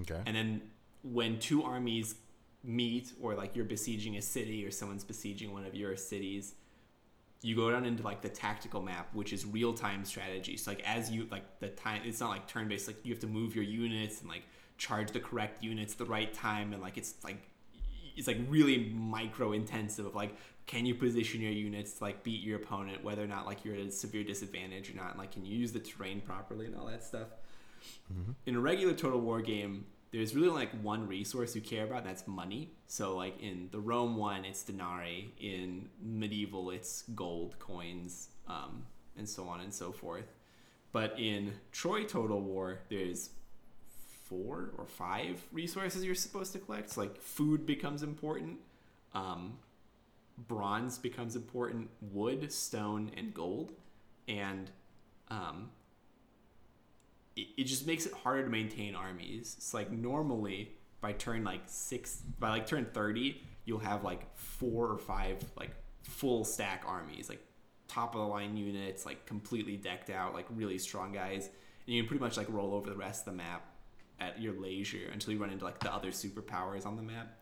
Okay. And then when two armies meet, or like you're besieging a city, or someone's besieging one of your cities, you go down into like the tactical map, which is real time strategy. So like as you like the time, it's not like turn based. Like you have to move your units and like charge the correct units the right time, and like it's like it's like really micro intensive of like can you position your units to like beat your opponent whether or not like you're at a severe disadvantage or not and like can you use the terrain properly and all that stuff. In a regular total war game there's really like one resource you care about and that's money. So like in the rome one it's denarii in medieval it's gold coins um, and so on and so forth. But in troy total war there's four or five resources you're supposed to collect. So like food becomes important um, bronze becomes important wood stone and gold. And um, it, it just makes it harder to maintain armies. It's like normally by turn like six, by like turn thirty, you'll have like four or five like full stack armies, like top of the line units, like completely decked out, like really strong guys, and you can pretty much like roll over the rest of the map at your leisure until you run into like the other superpowers on the map.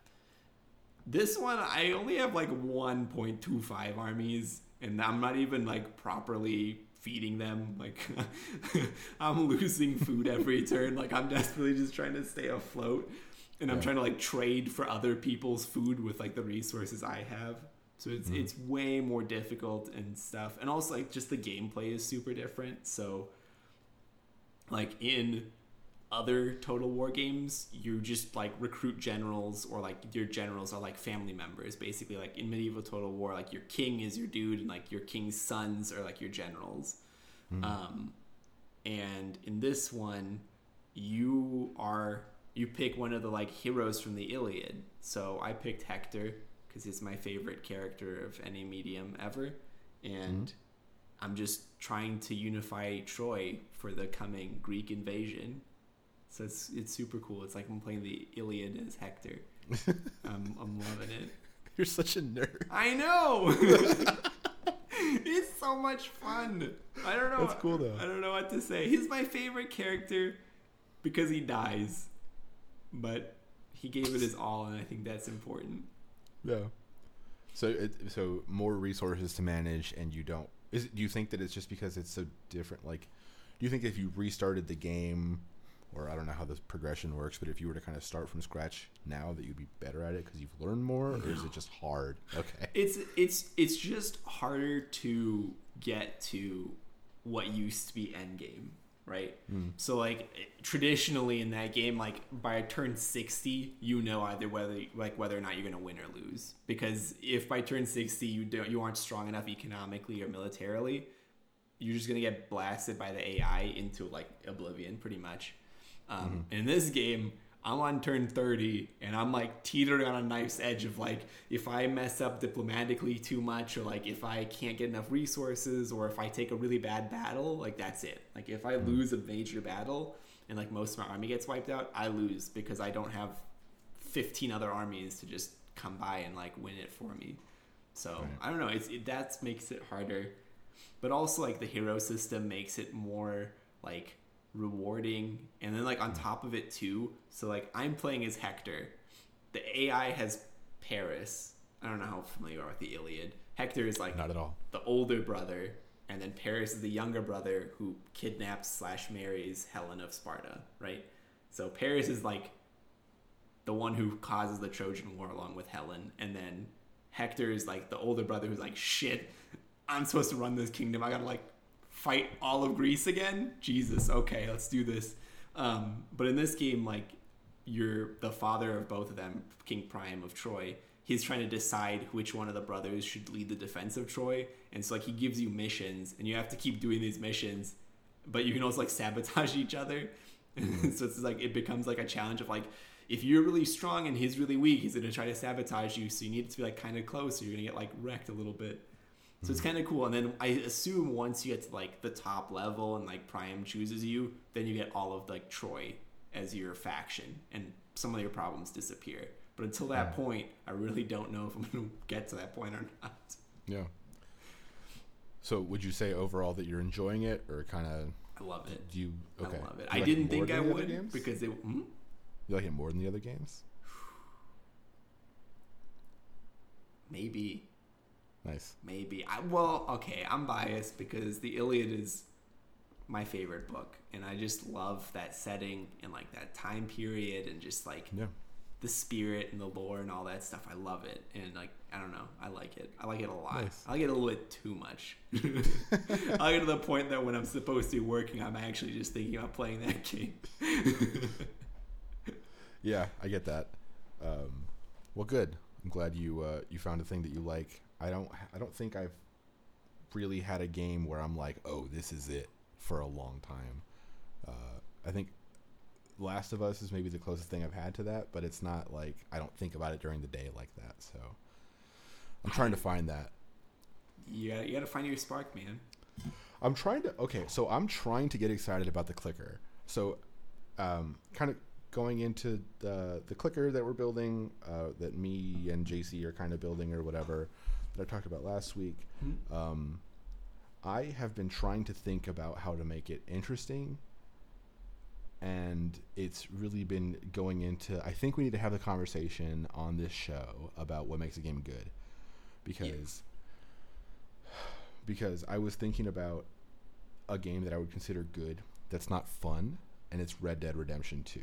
This one, I only have like 1.25 armies, and I'm not even like properly feeding them. Like, I'm losing food every turn. Like, I'm desperately just trying to stay afloat, and I'm Yeah. trying to like trade for other people's food with like the resources I have. So it's mm-hmm. it's way more difficult and stuff, and also like just the gameplay is super different. So, like in other Total War games, you just like recruit generals or like your generals are like family members. Basically, like in medieval Total War, like your king is your dude and like your king's sons are like your generals. Um, and in this one, you are you pick one of the like heroes from the Iliad. So I picked Hector because he's my favorite character of any medium ever, and I'm just trying to unify Troy for the coming Greek invasion. So it's it's super cool. It's like I'm playing the Iliad as Hector. I'm I'm loving it. You're such a nerd. I know. it's so much fun. I don't know. That's cool, though. I don't know what to say. He's my favorite character because he dies, but he gave it his all, and I think that's important. Yeah. So it, so more resources to manage, and you don't. Is do you think that it's just because it's so different? Like, do you think if you restarted the game, or I don't know how the progression works, but if you were to kind of start from scratch now, that you'd be better at it because you've learned more, or is it just hard? Okay. It's it's it's just harder to get to what used to be endgame, right? Mm. So like traditionally in that game, like by turn sixty, you know either whether like whether or not you're gonna win or lose. Because if by turn sixty you don't you aren't strong enough economically or militarily, you're just gonna get blasted by the AI into like oblivion, pretty much. Um, In this game, I'm on turn 30 and I'm like teetering on a knife's edge of like if I mess up diplomatically too much or like if I can't get enough resources or if I take a really bad battle, like that's it. Like if I lose a major battle and like most of my army gets wiped out, I lose because I don't have 15 other armies to just come by and like win it for me. So Right. I don't know. It's it, that makes it harder, but also like the hero system makes it more like rewarding, and then like on top of it too. So like I'm playing as Hector. The AI has Paris. I don't know how familiar you are with the Iliad. Hector is like Not at all. the older brother, and then Paris is the younger brother who kidnaps slash marries Helen of Sparta, right? So Paris is like the one who causes the Trojan War along with Helen, and then Hector is like the older brother who's like, shit, I'm supposed to run this kingdom. I gotta like fight all of Greece again. Jesus, okay, let's do this. Um, but in this game, like you're the father of both of them, King Priam of Troy. He's trying to decide which one of the brothers should lead the defense of Troy, and so like he gives you missions, and you have to keep doing these missions, but you can also like sabotage each other. so it's like it becomes like a challenge of like if you're really strong and he's really weak, he's gonna try to sabotage you. So you need to be like kind of close, or you're gonna get like wrecked a little bit. So it's kind of cool. And then I assume once you get to like the top level and like Priam chooses you, then you get all of like Troy as your faction, and some of your problems disappear. But until that Yeah. point, I really don't know if I'm gonna get to that point or not. Yeah. So would you say overall that you're enjoying it, or kind of I love it. do you? Okay. I love it. I like didn't more think I would games? because it. Hmm? you like it more than the other games. Maybe. Nice. Maybe. I, well, okay, I'm biased because the Iliad is my favorite book, and I just love that setting and like that time period and just like Yeah. the spirit and the lore and all that stuff. I love it, and like I don't know, I like it. I like it a lot. Nice. I like it a little bit too much. I get to the point that when I'm supposed to be working, I'm actually just thinking about playing that game. Yeah, I get that. Um, well, good. I'm glad you uh, you found a thing that you like. I don't I don't think I've really had a game where I'm like, oh, this is it for a long time. Uh, I think Last of Us is maybe the closest thing I've had to that, but it's not like I don't think about it during the day like that. So I'm trying to find that. you gotta, you gotta find your spark, man. I'm trying to okay, so I'm trying to get excited about the clicker. So, um, kind of going into the the clicker that we're building, uh, that me and JC are kind of building or whatever that I talked about last week. Hmm? Um, I have been trying to think about how to make it interesting, and it's really been going into. I think we need to have the conversation on this show about what makes a game good, because because I was thinking about a game that I would consider good that's not fun, and it's Red Dead Redemption 2.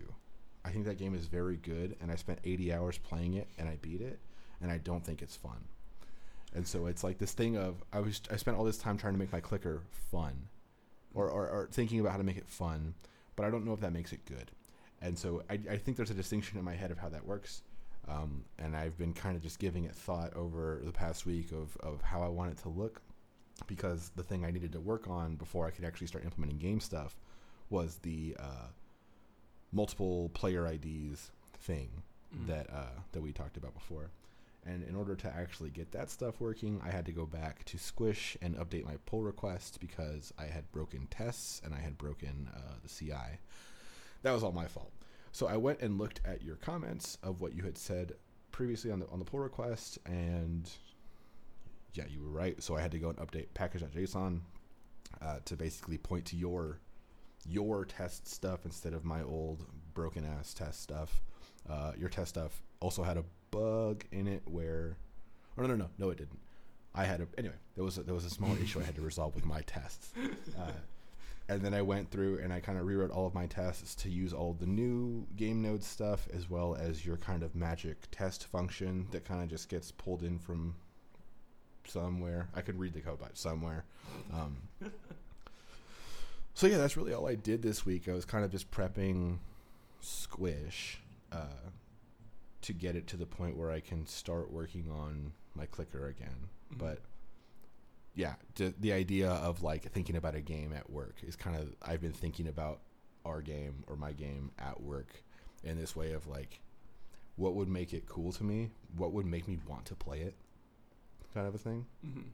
I think that game is very good, and I spent 80 hours playing it, and I beat it, and I don't think it's fun. And so it's like this thing of I was I spent all this time trying to make my clicker fun, or, or, or thinking about how to make it fun, but I don't know if that makes it good. And so I, I think there's a distinction in my head of how that works. Um, and I've been kind of just giving it thought over the past week of, of how I want it to look because the thing I needed to work on before I could actually start implementing game stuff was the uh, multiple player IDs thing Mm. that uh, that we talked about before. And in order to actually get that stuff working, I had to go back to Squish and update my pull request because I had broken tests and I had broken uh, the CI. That was all my fault. So I went and looked at your comments of what you had said previously on the on the pull request, and yeah, you were right. So I had to go and update package.json uh, to basically point to your your test stuff instead of my old broken ass test stuff. Uh, your test stuff also had a bug in it where, or no, no, no, no, it didn't. I had a anyway. There was a, there was a small issue I had to resolve with my tests, uh, and then I went through and I kind of rewrote all of my tests to use all the new game node stuff as well as your kind of magic test function that kind of just gets pulled in from somewhere. I could read the code, but somewhere. Um, so yeah, that's really all I did this week. I was kind of just prepping Squish uh, to get it to the point where I can start working on my clicker again. Mhm. But yeah, the, the idea of like thinking about a game at work is kind of I've been thinking about our game or my game at work in this way of like what would make it cool to me, what would make me want to play it, kind of a thing. Mhm.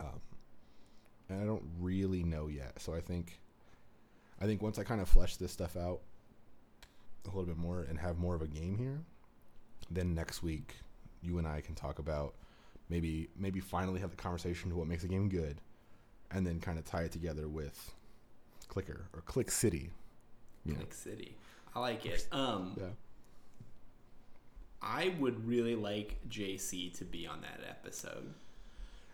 Um, and I don't really know yet. So I think, I think once I kind of flesh this stuff out a little bit more and have more of a game here, then next week you and I can talk about maybe maybe finally have the conversation to what makes a game good, and then kind of tie it together with Clicker or Click City. You know. Click City. I like it. Um, Yeah. I would really like JC to be on that episode.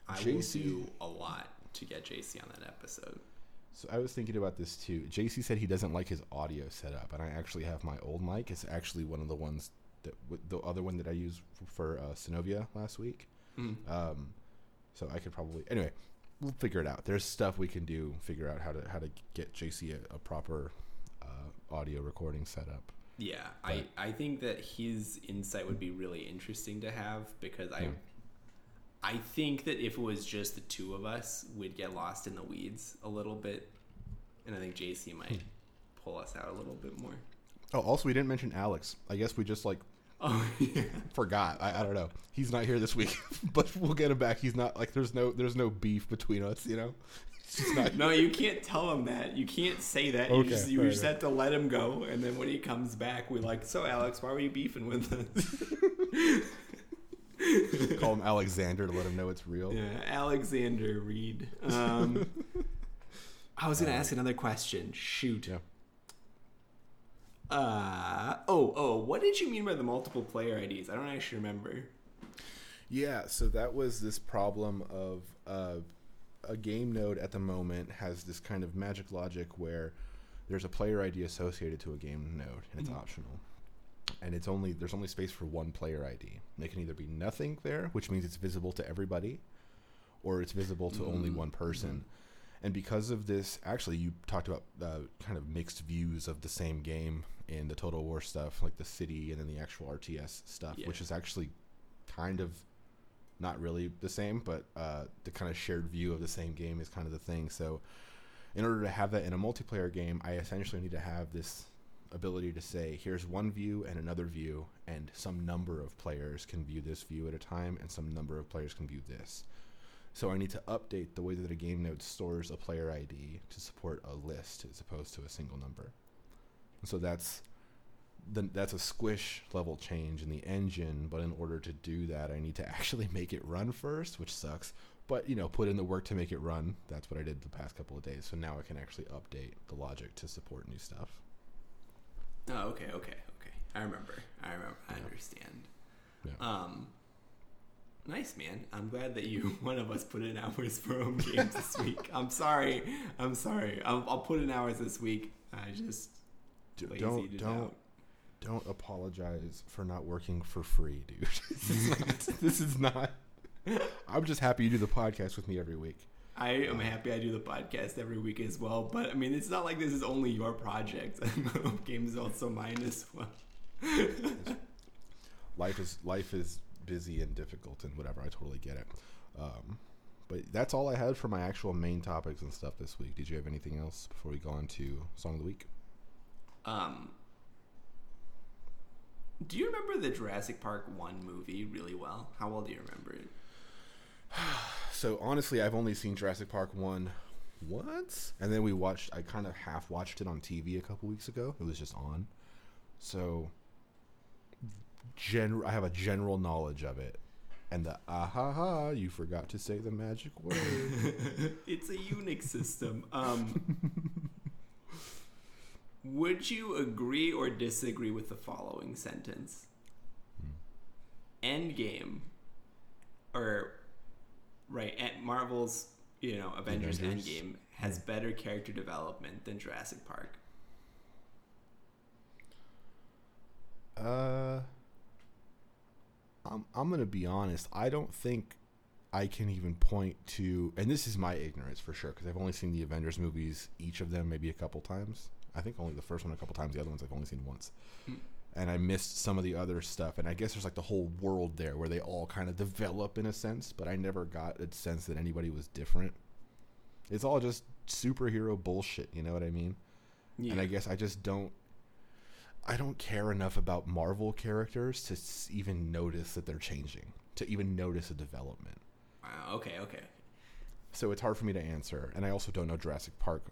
I JC will do a lot to get JC on that episode. So I was thinking about this too. JC said he doesn't like his audio setup, and I actually have my old mic. It's actually one of the ones that w- the other one that I used f- for uh, Synovia last week. Mm. Um, so I could probably anyway. We'll figure it out. There's stuff we can do. Figure out how to how to get JC a, a proper uh, audio recording setup. Yeah, I, I think that his insight would be really interesting to have because I Yeah. I think that if it was just the two of us, we'd get lost in the weeds a little bit, and I think JC might Hmm. pull us out a little bit more. Oh, also we didn't mention Alex. I guess we just like Oh yeah, forgot. I, I don't know. He's not here this week, but we'll get him back. He's not like there's no there's no beef between us. You know. Not no, you can't tell him that. You can't say that. Okay, you just, you fair just have to let him go, and then when he comes back, we're like, "So, Alex, why were you beefing with us?" call him Alexander to let him know it's real. Yeah, Alexander Reed. Um, I was gonna ask another question. Shoot. Yeah. Uh oh oh. What did you mean by the multiple player IDs? I don't actually remember. Yeah, so that was this problem of uh, a game node at the moment has this kind of magic logic where there's a player ID associated to a game node, and it's Mhm. optional. And it's only there's only space for one player ID. And it can either be nothing there, which means it's visible to everybody, or it's visible to only Mm, one person. And because of this, actually, you talked about uh, kind of mixed views of the same game in the Total War stuff, like the city and then the actual RTS stuff, which is actually kind of not really the same, but uh, the kind of shared view of the same game is kind of the thing. So, in order to have that in a multiplayer game, I essentially need to have this ability to say, here's one view and another view, and some number of players can view this view at a time, and some number of players can view this. So I need to update the way that a game node stores a player ID to support a list as opposed to a single number. So that's the, that's a squish level change in the engine, but in order to do that, I need to actually make it run first, which sucks. But you know, put in the work to make it run. That's what I did the past couple of days. So now I can actually update the logic to support new stuff. Oh, okay, okay, okay. I remember. I remember. I understand. Yeah. Um, nice man. I'm glad that you one of us put in hours for home games this week. I'm sorry. I'm sorry. I'll, I'll put in hours this week. I just D- don't don't don't apologize for not working for free, dude. this, is not, this is not. I'm just happy you do the podcast with me every week. I am happy I do the podcast every week as well. But I mean, it's not like this is only your project. Games is also mine as well. life is life is busy and difficult and whatever. I totally get it. Um, but that's all I had for my actual main topics and stuff this week. Did you have anything else before we go on to song of the week? Um, do you remember the Jurassic Park one movie really well? How well do you remember it? So honestly, I've only seen Jurassic Park one once, and then we watched. I kind of half watched it on TV a couple weeks ago. It was just on, so gen- I have a general knowledge of it. And the ah ha ha, you forgot to say the magic word. it's a Unix system. Um, Would you agree or disagree with the following sentence? Endgame, or right at Marvel's, you know, Avengers, Avengers? Endgame has better character development than Jurassic Park. Uh, I'm I'm gonna be honest. I don't think I can even point to, and this is my ignorance for sure, because I've only seen the Avengers movies, each of them maybe a couple times. I think only the first one a couple times. The other ones I've only seen once, Hmm. and I missed some of the other stuff. And I guess there's like the whole world there where they all kind of develop in a sense, but I never got a sense that anybody was different. It's all just superhero bullshit. You know what I mean? Yeah. and I guess I just don't. I don't care enough about Marvel characters to even notice that they're changing, to even notice a development. Wow, okay, okay. So it's hard for me to answer, and I also don't know Jurassic Park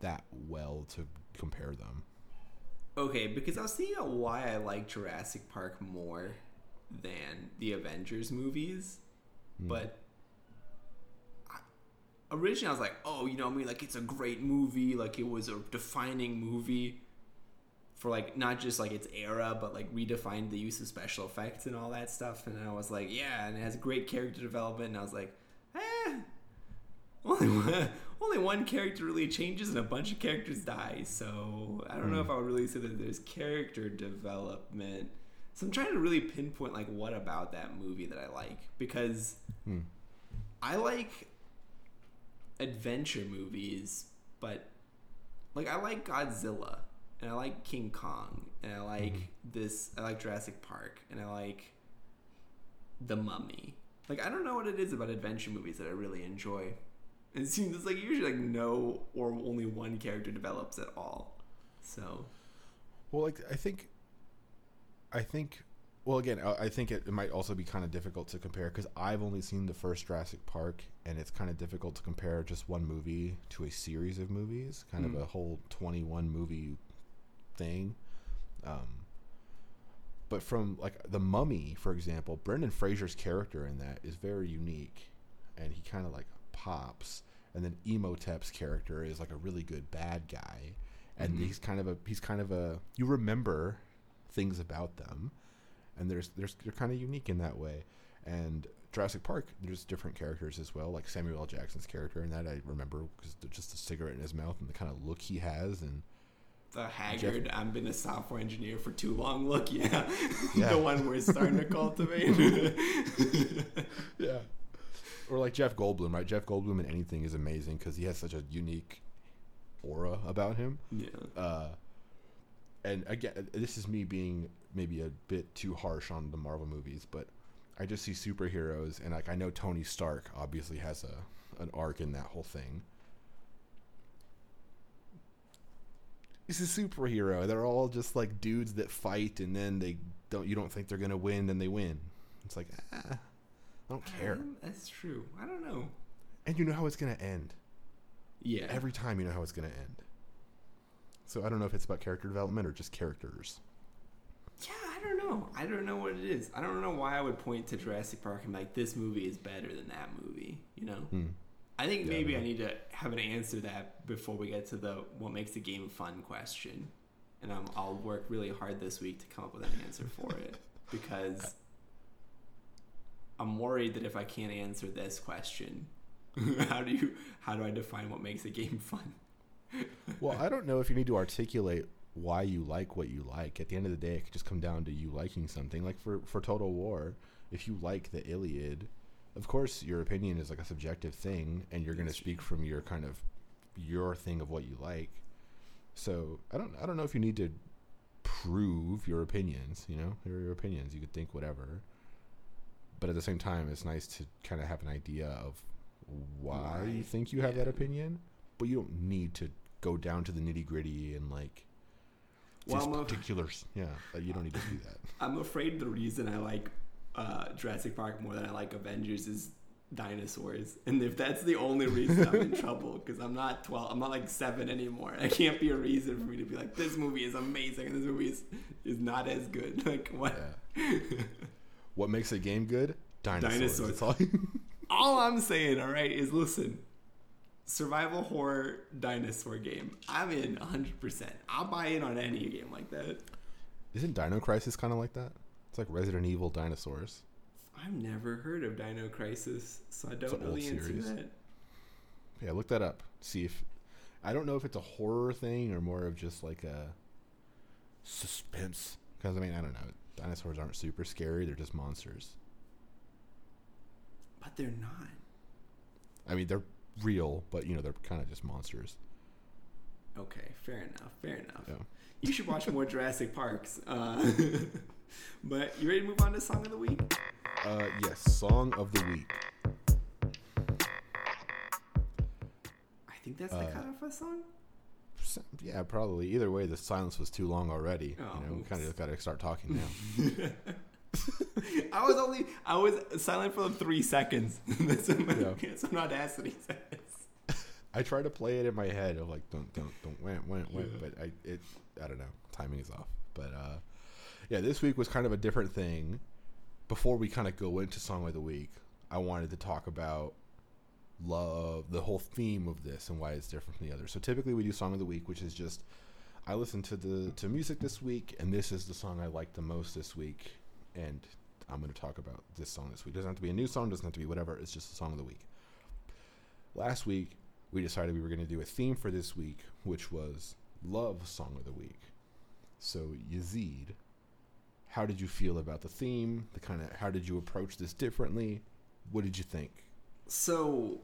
that well to compare them. Okay, because I was thinking about why I like Jurassic Park more than the Avengers movies, but I, originally I was like, oh, you know, what I mean, like it's a great movie, like it was a defining movie for like not just like its era, but like redefined the use of special effects and all that stuff. And I was like, yeah, and it has great character development. And I was like, eh, only one, only one character really changes and a bunch of characters die. So I don't know if I would really say that there's character development. So I'm trying to really pinpoint like what about that movie that I like because Hmm. I like adventure movies, but like I like Godzilla and I like King Kong and I like this I like Jurassic Park and I like The Mummy. Like I don't know what it is about adventure movies that I really enjoy. It seems it's like usually like no or only one character develops at all. So Well, like I think, I think, well, again, I I think it, it might also be kind of difficult to compare because I've only seen the first Jurassic Park, and it's kind of difficult to compare just one movie to a series of movies, kind Mm. of a whole twenty-one movie thing. Um, but from like the Mummy, for example, Brendan Fraser's character in that is very unique, and he kind of like pops. And then Imhotep's character is like a really good bad guy, and Mhm. he's kind of a he's kind of a you remember things about them, and there's there's they're kind of unique in that way. And Jurassic Park, there's different characters as well, like Samuel L. Jackson's character, and that I remember because just the cigarette in his mouth and the kind of look he has, and the haggard I've been a software engineer for too long look, yeah. Yeah. the one we're starting to cultivate. yeah. Or like Jeff Goldblum, right? Jeff Goldblum in anything is amazing because he has such a unique aura about him. yeah. Uh, and again, this is me being maybe a bit too harsh on the Marvel movies, but I just see superheroes, and like I know Tony Stark obviously has a an arc in that whole thing. He's a superhero. They're all just like dudes that fight, and then they don't. You don't think they're gonna win, then they win. It's like ah, I don't care, Um, that's true. I don't know. and you know how it's gonna end. Yeah. Every time you know how it's gonna end. So I don't know if it's about character development or just characters. Yeah, I don't know. I don't know what it is. I don't know why I would point to Jurassic Park and be like this movie is better than that movie. You know. Hmm. I think Yeah, maybe don't I need to have an answer that before we get to the what makes the game fun question, and I'm, I'll work really hard this week to come up with an answer for it because I'm worried that if I can't answer this question, how do you how do I define what makes a game fun? Well, I don't know if you need to articulate why you like what you like. At the end of the day, it could just come down to you liking something. Like for for Total War, if you like the Iliad, of course your opinion is like a subjective thing, and you're going to speak from your kind of your thing of what you like. So I don't I don't know if you need to prove your opinions. You know, your opinions. You could think whatever, but at the same time, it's nice to kind of have an idea of why you think you have that opinion. But you don't need to go down to the nitty gritty and like Well, these I'm particulars. Yeah, you don't need to do that. I'm afraid the reason I like uh, Jurassic Park more than I like Avengers is dinosaurs, and if that's the only reason, I'm in trouble because I'm not twelve. I'm not like seven anymore. It can't be a reason for me to be like, this movie is amazing and this movie is, is not as good. Like what? Yeah. What makes a game good? Dinosaurs. Dinosaurs. All. All I'm saying, all right, is listen. survival horror dinosaur game. I'm in 100%. I'll buy in on any game like that. Isn't Dino Crisis kind of like that? It's like Resident Evil dinosaurs. I've never heard of Dino Crisis, so I don't the answer that. Yeah, look that up. See if I don't know if it's a horror thing or more of just like a suspense. Because I mean, I don't know. Dinosaurs aren't super scary; they're just monsters. But they're not. I mean, they're real, but you know, they're kind of just monsters. Okay, fair enough. Fair enough. Yeah. You should watch more Jurassic Parks. Uh, but you ready to move on to song of the week? Uh, yes, song of the week. I think that's the Uh, cutoff of a song. Yeah, probably. Either way, the silence was too long already. Oh, you know, we kind of got to start talking now. I was only I was silent for three seconds. that's, what my, Yeah. Audacity says. I try to play it in my head of like don't don't don't went went went, Yeah. but I it I don't know timing is off. But uh, yeah, this week was kind of a different thing. Before we kind of go into song of the week, I wanted to talk about love, the whole theme of this, and why it's different from the others. So typically we do song of the week, which is just I listened to the to music this week, and this is the song I like the most this week, and I'm going to talk about this song this week. doesn't have to be a new song, doesn't have to be whatever. It's just a song of the week. Last week we decided we were going to do a theme for this week, which was love song of the week. So Yazeed, how did you feel about the theme? The kind of how did you approach this differently? What did you think? So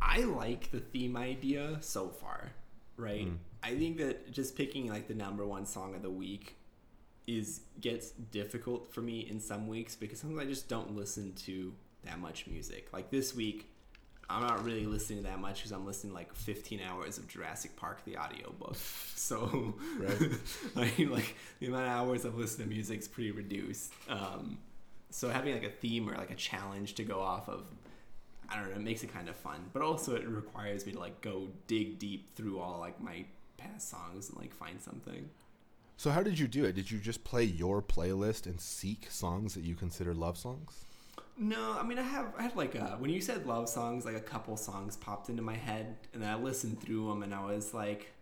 I like the theme idea so far, right? Mm. I think that just picking like the number one song of the week is gets difficult for me in some weeks because sometimes I just don't listen to that much music. Like this week, I'm not really listening to that much because I'm listening to like 15 hours of Jurassic Park the audiobook. So Right. I mean, like the amount of hours I've listened to music is pretty reduced. Um, so having like a theme or like a challenge to go off of, I don't know, it makes it kind of fun. But also it requires me to like go dig deep through all like my past songs and like find something. So how did you do it? Did you just play your playlist and seek songs that you consider love songs? No, I mean I have I had like a, when you said love songs, like a couple songs popped into my head, and then I listened through them, and I was like,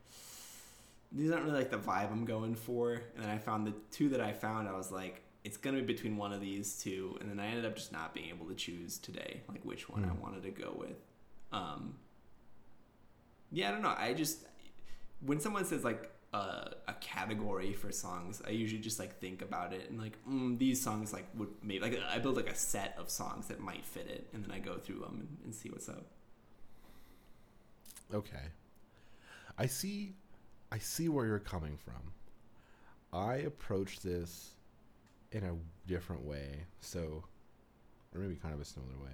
these aren't really like the vibe I'm going for. And then I found the two that I found, I was like, it's gonna be between one of these two, and then I ended up just not being able to choose today, like which one I Hmm. wanted to go with. Um, yeah, I don't know. I just when someone says like a, a category for songs, I usually just like think about it and like mm, these songs like would maybe like I build like a set of songs that might fit it, and then I go through them and, and see what's up. Okay. I see I see where you're coming from. I approach this in a different way. So or maybe kind of a similar way.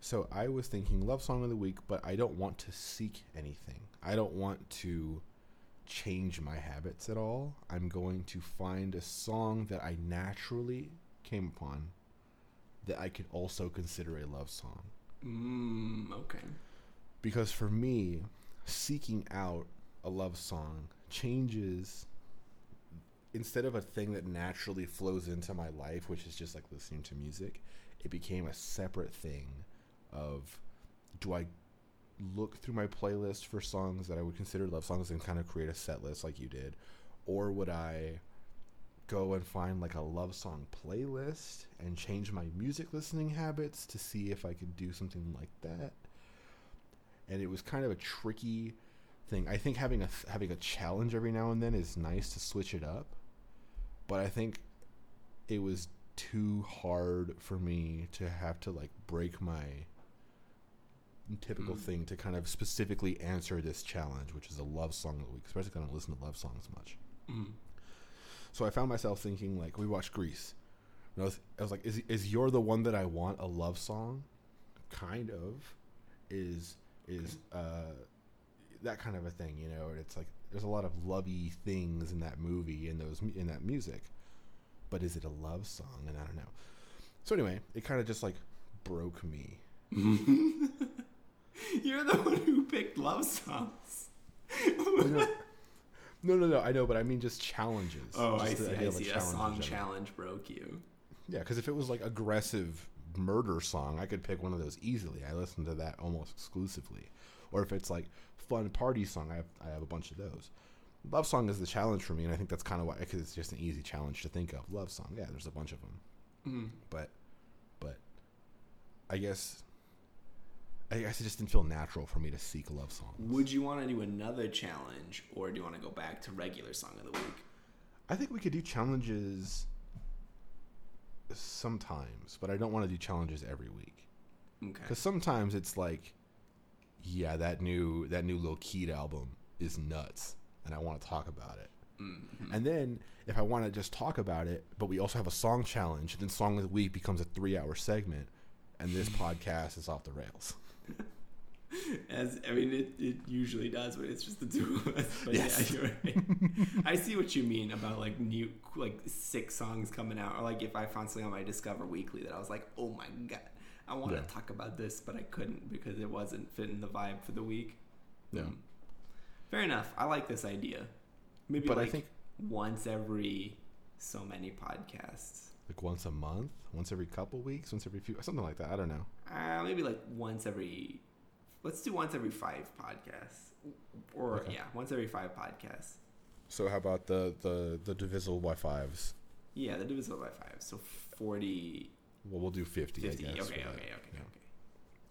So I was thinking love song of the week, but I don't want to seek anything. I don't want to change my habits at all. I'm going to find a song that I naturally came upon that I could also consider a love song Mm, okay. because for me seeking out a love song changes instead of a thing that naturally flows into my life which is just like listening to music it became a separate thing of do i look through my playlist for songs that i would consider love songs and kind of create a set list like you did? Or would i go and find like a love song playlist and change my music listening habits to see if i could do something like that? And it was kind of a tricky thing. I think having a having a challenge every now and then is nice to switch it up, but I think it was too hard for me to have to like break my typical Mm. thing to kind of specifically answer this challenge, which is a love song of the week, especially 'cause I don't listen to love songs much. Mm. So I found myself thinking like we watched Grease. And I was I was like, is is you're the one that I want a love song? Kind of. Is is uh that kind of a thing, you know? And it's like there's a lot of lovey things in that movie and those in that music. But is it a love song? And I don't know. So anyway, it kind of just like broke me. You're the one who picked love songs. No, no, no. I know, but I mean just challenges. Oh, I Just the see. I see. A song challenge broke you. Yeah, because if it was like aggressive murder song, I could pick one of those easily. I listen to that almost exclusively. or if it's like fun party song, I have I have a bunch of those. Love song is the challenge for me, and I think that's kind of why because it's just an easy challenge to think of. Love song, yeah, there's a bunch of them, Mm. but but I guess I guess it just didn't feel natural for me to seek love songs. Would you want to do another challenge, or do you want to go back to regular song of the week? I think we could do challenges sometimes, but I don't want to do challenges every week. Okay. Because sometimes it's like, yeah, that new that new Lil Keed album is nuts, and I want to talk about it. Mhm. And then if I want to just talk about it, but we also have a song challenge, then song of the week becomes a three hour segment, and this podcast is off the rails. As I mean, it, it usually does, but it's just the two of us. But Yes. yeah, you're right. I see what you mean about like new, like six songs coming out, or like if I found something on my Discover Weekly that I was like, oh my god, I want to talk about this, but I couldn't because it wasn't fitting the vibe for the week. Yeah. Mm. Fair enough. I like this idea. Maybe But like I think once every so many podcasts. like once a month, once every couple weeks, once every few, something like that. I don't know. Uh, maybe like once every. Let's do once every five podcasts, or Okay. yeah, once every five podcasts. So how about the the the divisible by fives? Yeah, the divisible by five, so 40, Well, we'll do fifty. 50. I Okay, guess, okay, for okay, that. okay,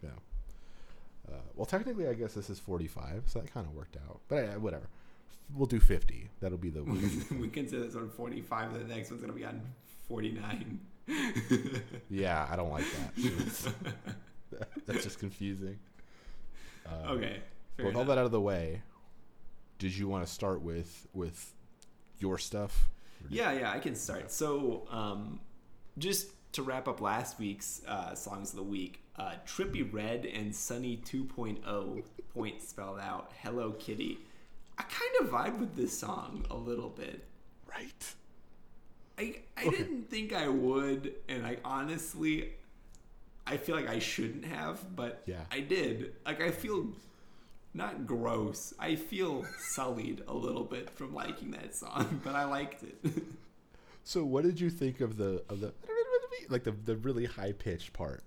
Yeah. Yeah. Uh, well, technically, I guess this is forty-five, so that kind of worked out. But uh, whatever. We'll do fifty. That'll be the. okay. we consider this one 45, the next one's going to be on 49. yeah, I don't like that. That's just confusing. Uh, okay. With all that out of the way, did you want to start with with your stuff? Yeah, yeah, I can start. So, um, just to wrap up last week's uh, songs of the week, uh, Trippie Redd and Sunny 2.0 point spelled out Hello Kitty. I kind of vibe with this song a little bit. Right. I I didn't think I would, and I honestly, I feel like I shouldn't have, but Yeah. I did. Like I feel not gross. I feel sullied a little bit from liking that song, but I liked it. So, what did you think of the of the like the the really high pitched part?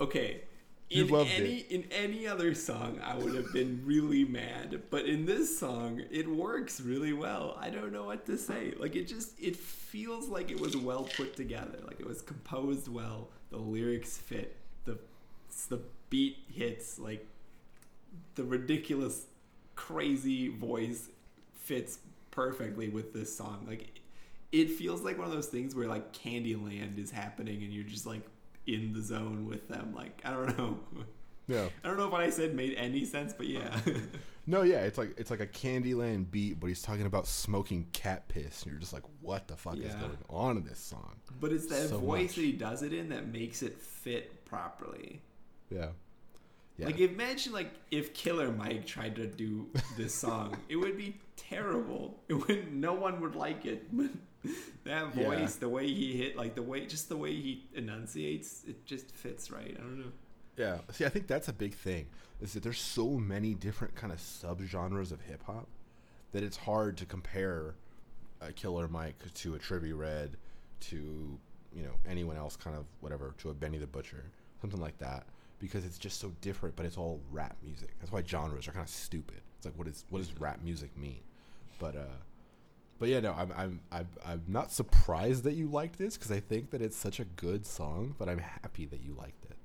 okay. You In any in any other song, I would have been really mad, but in this song, it works really well. I don't know what to say. Like it just it feels like it was well put together. Like it was composed well. The lyrics fit. The the beat hits. Like the ridiculous, crazy voice fits perfectly with this song. Like it feels like one of those things where like Candyland is happening and you're just like in the zone with them. Like I don't know. Yeah. I don't know if what I said made any sense, but yeah. No, yeah, it's like it's like a Candyland beat, but he's talking about smoking cat piss, and you're just like, what the fuck is going on in this song? but it's that So voice much. that he does it in that makes it fit properly. Yeah. Yeah. Like imagine like if Killer Mike tried to do this song, it would be terrible. It would no one would like it. But that Yeah. voice, the way he hit, like the way just the way he enunciates, it just fits right. I don't know. Yeah. See, I think that's a big thing. Is that there's so many different kind of subgenres of hip hop that it's hard to compare a Killer Mike to a Trippie Redd to you know anyone else, kind of whatever, to a Benny the Butcher, something like that, because it's just so different. But it's all rap music. That's why genres are kind of stupid. It's like what is what does rap music mean? But uh, but yeah, no, I'm I'm I'm, I'm not surprised that you liked this because I think that it's such a good song. But I'm happy that you liked it.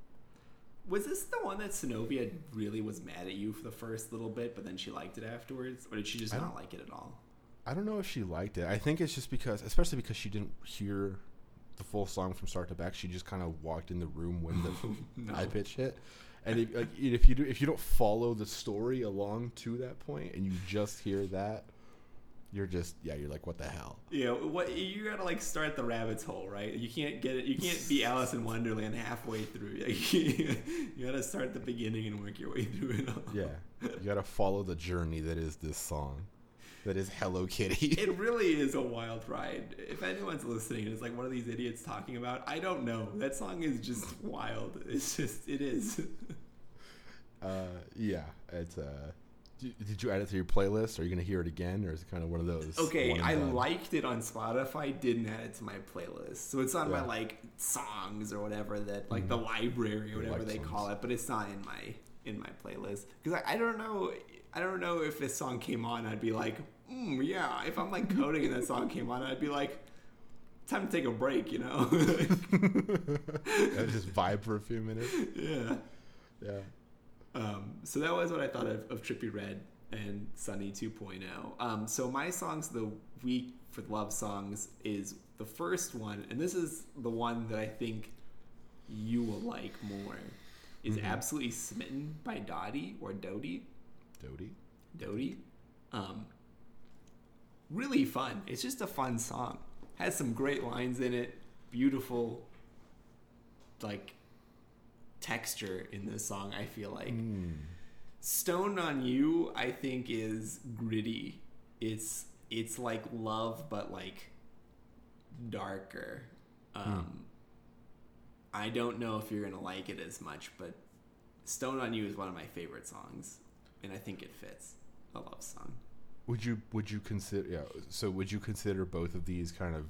Was this the one that Zenobia really was mad at you for the first little bit, but then she liked it afterwards, or did she just don't- like it at all? I don't know if she liked it. I think it's just because, especially because she didn't hear the full song from start to back. She just kind of walked in the room when the No. high pitch hit. And if, like, if you do, if you don't follow the story along to that point, and you just hear that, you're just yeah, you're like, what the hell? Know what? You gotta like start the rabbit's hole, right? You can't get it. You can't be Alice in Wonderland halfway through. Like, you gotta start the beginning and work your way through it all. Yeah, you gotta follow the journey that is this song, that is Hello Kitty. It really is a wild ride. If anyone's listening and it's like, what are these idiots talking about? I don't know. That song is just wild. It's just, it is. uh, yeah, it's uh, Did you add it to your playlist? Are you going to hear it again, or is it kind of one of those? Okay, I done? liked it on Spotify, didn't add it to my playlist. So it's on my like songs or whatever that like the library or whatever like they call it, but it's not in my in my playlist because I, I don't know I don't know if this song came on I'd be like mm, yeah if I'm like coding and that song came on I'd be like time to take a break you know Yeah, just vibe for a few minutes. yeah Yeah. Um, so that was what I thought of, of Trippie Redd and Sunny 2.0. Um, so my songs of the week for love songs is the first one, and this is the one that I think you will like more. Is Mhm. absolutely smitten by Dottie or Dodie. Dodie. Dodie. Um, really fun. It's just a fun song. Has some great lines in it. Beautiful, like texture in this song. I feel like Mm. Stoned on You. I think is gritty. It's it's like love, but like darker. Um, I don't know if you're gonna like it as much, but Stoned on You is one of my favorite songs, and I think it fits a love song. Would you would you consider yeah? So would you consider both of these kind of?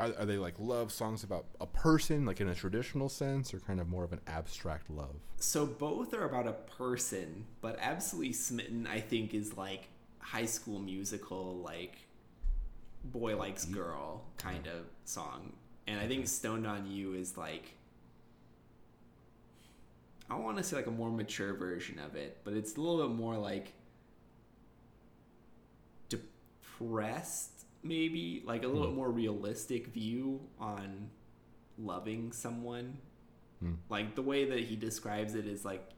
Are, are they like love songs about a person, like in a traditional sense, or kind of more of an abstract love? So both are about a person, but Absolutely Smitten, I think, is like high school musical, like boy likes mm-hmm. girl kind of song. And I think Stoned on You is like I want to say like a more mature version of it, but it's a little bit more like depressed, maybe like a little Hmm. bit more realistic view on loving someone. Hmm. Like the way that he describes it is like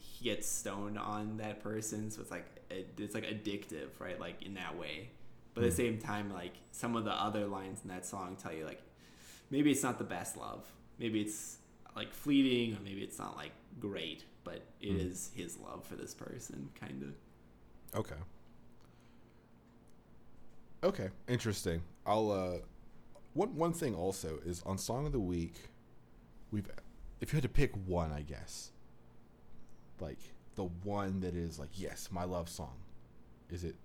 he gets stoned on that person, so it's like it's like addictive, right? Like in that way. But at the Hmm. same time, like some of the other lines in that song tell you like maybe it's not the best love. Maybe it's like fleeting, or maybe it's not like great, but it Hmm. is his love for this person, kind of. Okay. Okay, interesting. I'll uh one one thing also is on song of the week we've if you had to pick one, I guess. Like the one that is like yes, my love song. Is it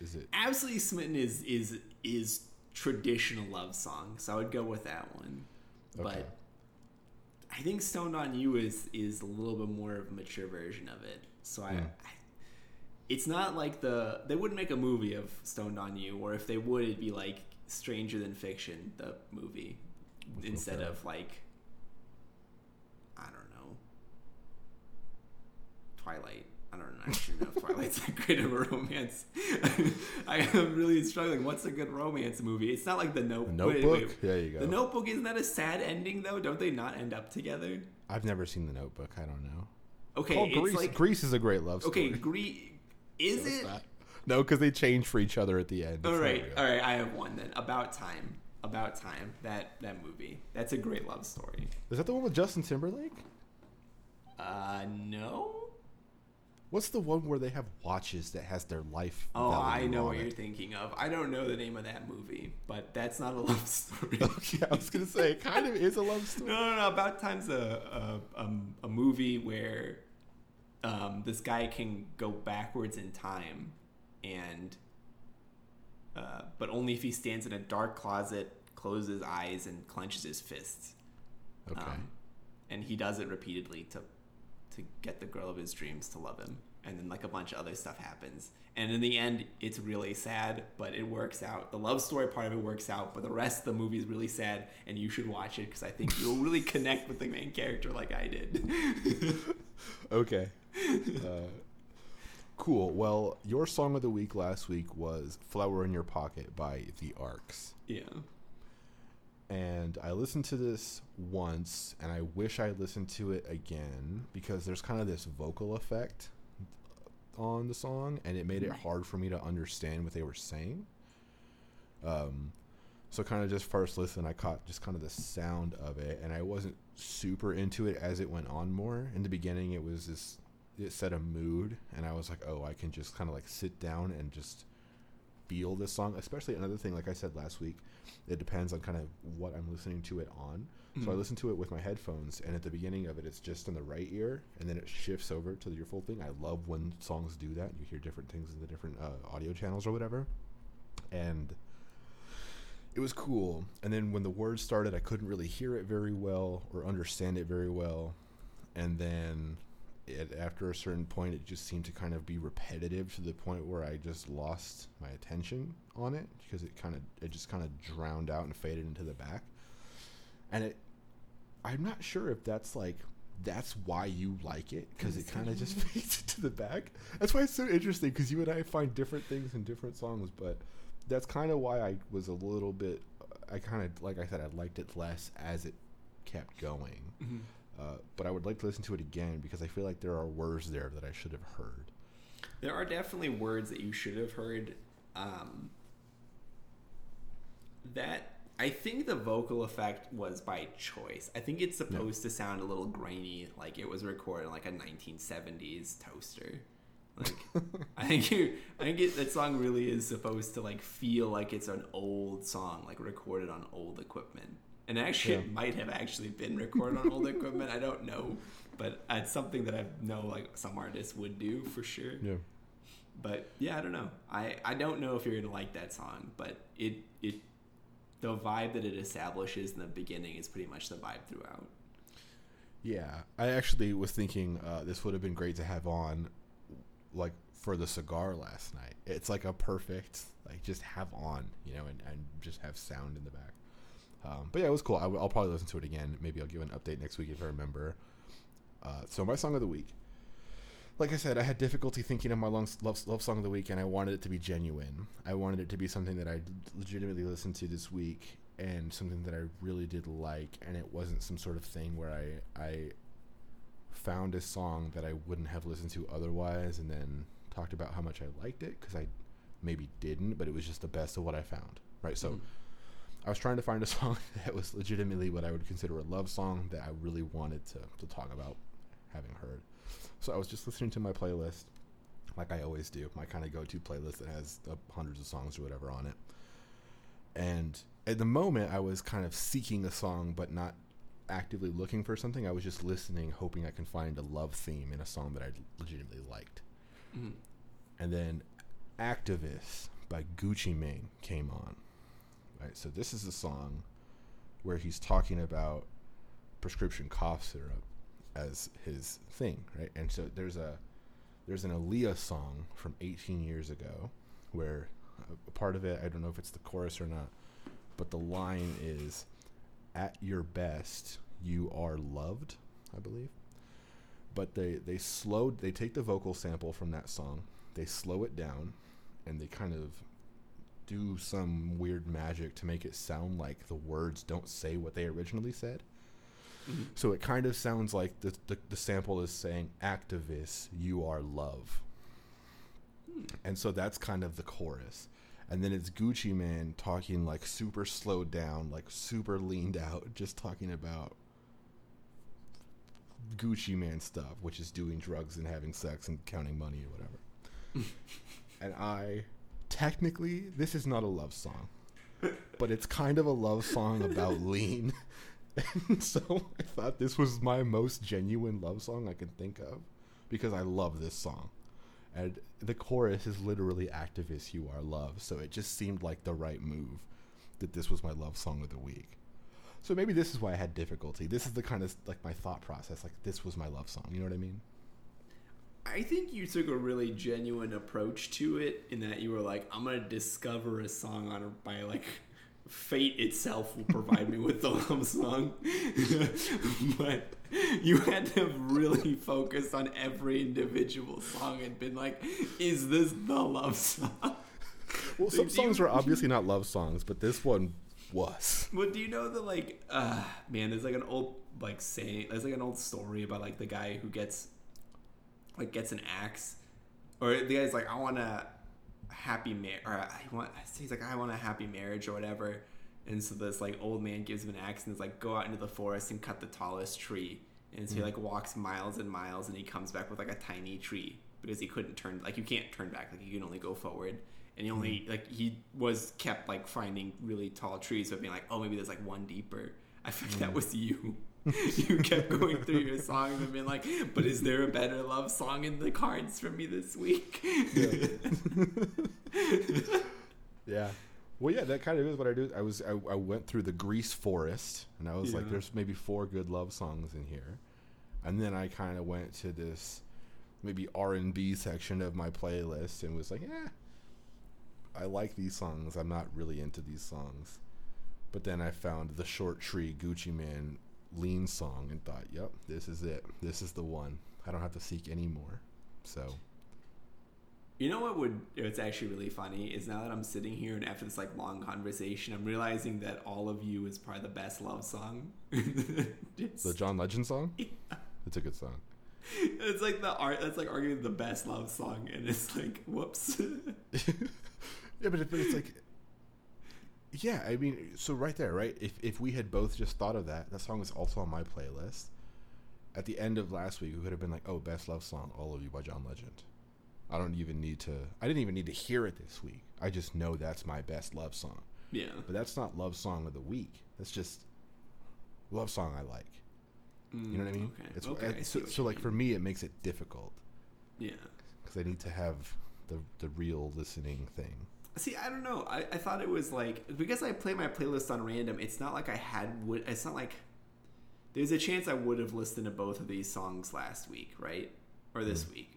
is it Absolutely Smitten is is is traditional love song, so I would go with that one. Okay. But I think Stoned on You is is a little bit more of a mature version of it. So I, Hmm. I it's not like the they wouldn't make a movie of Stoned on You, or if they would, it'd be like Stranger Than Fiction, the movie, instead of like I don't know Twilight. I don't actually know if Twilight's that great of a romance. I am really struggling. What's a good romance movie? It's not like The Note- The wait, Notebook? wait. There you go. The Notebook isn't that a sad ending though? Don't they not end up together? I've never seen the notebook, I don't know. Okay, oh, Grease. like Grease is a great love story. okay, Grease is it? No, because they change for each other at the end. All It's right, all right. I have one then. About time. About time. That that movie. That's a great love story. Is that the one with Justin Timberlake? Uh, no. What's the one where they have watches that has their life? Oh, I know what you're thinking of. I don't know the name of that movie, but that's not a love story. Okay, I was gonna say it kind of is a love story. No, no, no. About Time's a a, um, a movie where um, this guy can go backwards in time, and uh, but only if he stands in a dark closet, closes his eyes, and clenches his fists. Okay. Um, and he does it repeatedly to to get the girl of his dreams to love him. And then like a bunch of other stuff happens. And in the end, it's really sad, but it works out. The love story part of it works out, but the rest of the movie is really sad, and you should watch it because I think you'll really connect with the main character like I did. okay. Uh, cool. Well, your song of the week last week was "Flower in Your Pocket" by The Arcs. yeah. And I listened to this once, and I wish I listened to it again because there's kind of this vocal effect on the song, and it made it hard for me to understand what they were saying. Um, so kind of just first listen, I caught just kind of the sound of it, and I wasn't super into it as it went on more. In the beginning, it was this, it set a mood, and I was like, oh, I can just kind of like sit down and just feel this song. Especially another thing, like I said last week, it depends on kind of what I'm listening to it on. So I listen to it with my headphones, and at the beginning of it, it's just in the right ear, and then it shifts over to your full thing. I love when songs do that. You hear different things in the different uh, audio channels or whatever, and it was cool. And then when the words started, I couldn't really hear it very well or understand it very well, and then it, after a certain point, it just seemed to kind of be repetitive to the point where I just lost my attention on it because it kind of it just kind of drowned out and faded into the back. And it, I'm not sure if that's like that's why you like it because it kind of just fades into the back. That's why it's so interesting because you and I find different things in different songs, but that's kind of why I was a little bit. I kind of like I said I liked it less as it kept going. Mhm. Uh, but I would like to listen to it again because I feel like there are words there that I should have heard. There are definitely words that you should have heard. Um, that I think the vocal effect was by choice. I think it's supposed to sound a little grainy, like it was recorded like a 1970s toaster. Like I think you, I think it, that song really is supposed to like feel like it's an old song, like recorded on old equipment. And actually, it might have actually been recorded on old equipment. I don't know, but it's something that I know like some artists would do for sure. Yeah. But yeah, I don't know. I I don't know if you're gonna like that song, but it it the vibe that it establishes in the beginning is pretty much the vibe throughout. Yeah, I actually was thinking uh, this would have been great to have on, like for the cigar last night. It's like a perfect like just have on, you know, and, and just have sound in the back. Um, but yeah, it was cool. I, will probably listen to it again. Maybe I'll give an update next week if I remember. Uh, so my song of the week. Like I said, I had difficulty thinking of my long, love, love song of the week, and I wanted it to be genuine. I wanted it to be something that I legitimately listened to this week, and something that I really did like, and it wasn't some sort of thing where I I found a song that I wouldn't have listened to otherwise, and then talked about how much I liked it because I maybe didn't, but it was just the best of what I found. Right, so. Mhm. I was trying to find a song that was legitimately what I would consider a love song that I really wanted to, to talk about having heard. So I was just listening to my playlist, like I always do, my kind of go to playlist that has uh, hundreds of songs or whatever on it. And at the moment, I was kind of seeking a song, but not actively looking for something. I was just listening, hoping I can find a love theme in a song that I legitimately liked. Mhm. And then Activist by Gucci Mane came on. Right? So this is a song where he's talking about prescription cough syrup as his thing, right? And so there's a there's an Aaliyah song from 18 years ago where uh, a part of it, I don't know if it's the chorus or not, but the line is at your best you are loved, I believe. But they they slowed they take the vocal sample from that song, they slow it down and they kind of do some weird magic to make it sound like the words don't say what they originally said. Mhm. So it kind of sounds like the, the, the sample is saying, Activists, you are love. And so that's kind of the chorus. And then it's Gucci Mane talking like super slowed down, like super leaned out, just talking about Gucci Mane stuff, which is doing drugs and having sex and counting money or whatever. and I, technically, this is not a love song, but it's kind of a love song about lean. And so I thought this was my most genuine love song I can think of because I love this song. And the chorus is literally activist you are love. So it just seemed like the right move that this was my love song of the week. So maybe this is why I had difficulty. This is the kind of like my thought process. Like this was my love song. You know what I mean? I think you took a really genuine approach to it in that you were like, I'm gonna discover a song on by like fate itself will provide me with the love song. but you had to really focus on every individual song and been like, is this the love song? Well, some you- songs are obviously not love songs, but this one was. Well, do you know the like, uh, man? There's like an old like saying. There's like an old story about like the guy who gets, like, gets an axe, or the guy's like, I want a happy marriage, or I want. He's like, I want a happy marriage or whatever. And so this like old man gives him an axe and is like, go out into the forest and cut the tallest tree. And so he Mm. like walks miles and miles and he comes back with like a tiny tree because he couldn't turn like you can't turn back like you can only go forward and he only like he was kept like finding really tall trees but being like oh maybe there's like one deeper I think that was you. you kept going through your songs and being like, "But is there a better love song in the cards for me this week?" Yeah. yeah. Well, yeah, that kind of is what I do. I was I, I went through the Grease forest, and I was like, "There's maybe four good love songs in here," and then I kind of went to this maybe R and B section of my playlist and was like, "Yeah, I like these songs. I'm not really into these songs," but then I found the Short Tree Gucci Mane lean song and thought, "Yep, this is it. This is the one. I don't have to seek anymore. So You know what would it's actually really funny is now that I'm sitting here and after this like long conversation, I'm realizing that all of you is probably the best love song. Just- the John Legend song. It's a good song. it's like the art. That's like arguing the best love song, and it's like whoops. yeah, but, it, but it's like, yeah, I mean, so right there, right? If if we had both just thought of that, that song is also on my playlist. At the end of last week, we could have been like, "Oh, best love song, all of you by John Legend." I don't even need to. I didn't even need to hear it this week. I just know that's my best love song. yeah, But that's not love song of the week. That's just love song I like. You know what I mean? Mm, Okay. It's, okay. I it's- see so, so like for me, it makes it difficult yeah. because I need to have the the real listening thing. See, I don't know. I, I thought it was like because I play my playlist on random. It's not like I had would. It's not like there's a chance I would have listened to both of these songs last week, right, or this hmm. week.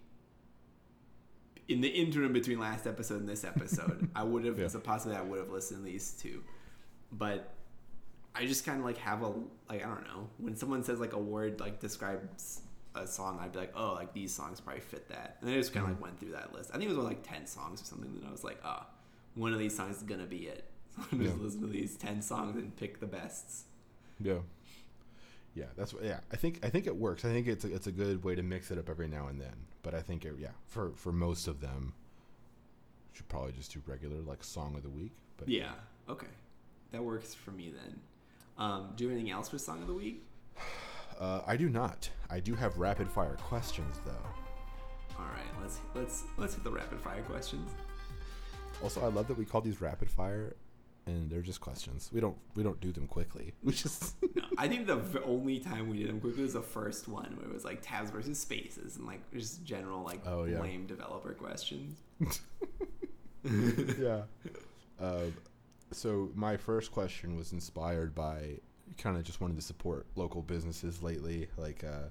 In the interim between last episode and this episode, I would have. Yeah. There's a possibility I would have listened to these two, but I just kind of like have a like I don't know when someone says like a word like describes a song, I'd be like, oh, like these songs probably fit that, and I just kind of hmm. like went through that list. I think it was only like ten songs or something. That I was like, oh, one of these songs is gonna be it. So I'm just Yeah. listen to these ten songs and pick the bests. Yeah. Yeah, that's what. Yeah, I think I think it works. I think it's a, it's a good way to mix it up every now and then. But I think it, yeah, for for most of them, should probably just do regular like song of the week. But Yeah, okay, that works for me then. Um, do anything else for song of the week? uh, I do not. I do have rapid fire questions though. All right, let's let's let's hit the rapid fire questions. Also, I love that we call these rapid fire, and they're just questions. We don't we don't do them quickly. We just No, I think the v- only time we did them quickly was the first one, where it was like tabs versus spaces and like just general like Oh, yeah. lame developer questions. yeah. Uh, so my first question was inspired by kind of just wanted to support local businesses lately, like uh,